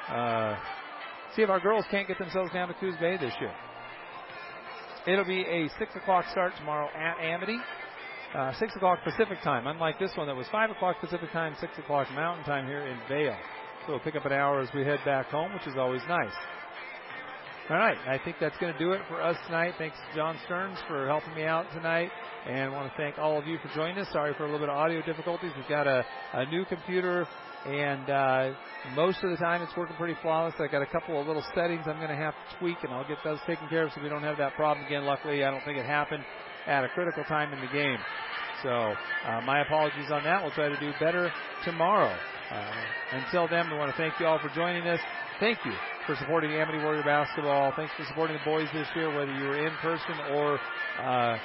uh, see if our girls can't get themselves down to Coos Bay this year. It'll be a 6 o'clock start tomorrow at Amity. Uh, 6 o'clock Pacific time, unlike this one that was 5 o'clock Pacific time, 6 o'clock Mountain time here in Vale. So we'll pick up an hour as we head back home, which is always nice. All right, I think that's going to do it for us tonight. Thanks John Stearns for helping me out tonight, and I want to thank all of you for joining us. Sorry for a little bit of audio difficulties. We've got a, a new computer, and uh, most of the time it's working pretty flawless. I got a couple of little settings I'm going to have to tweak, and I'll get those taken care of so we don't have that problem again. Luckily, I don't think it happened at a critical time in the game. So uh, my apologies on that. We'll try to do better tomorrow. Uh, until then, we want to thank you all for joining us. Thank you for supporting Amity Warrior basketball. Thanks for supporting the boys this year, whether you were in person or uh,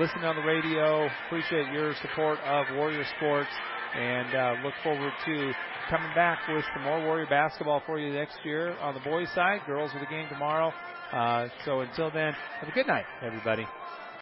listening on the radio. Appreciate your support of Warrior Sports and uh, look forward to coming back with some more Warrior basketball for you next year on the boys' side. Girls with a game tomorrow. Uh, so until then, have a good night, everybody.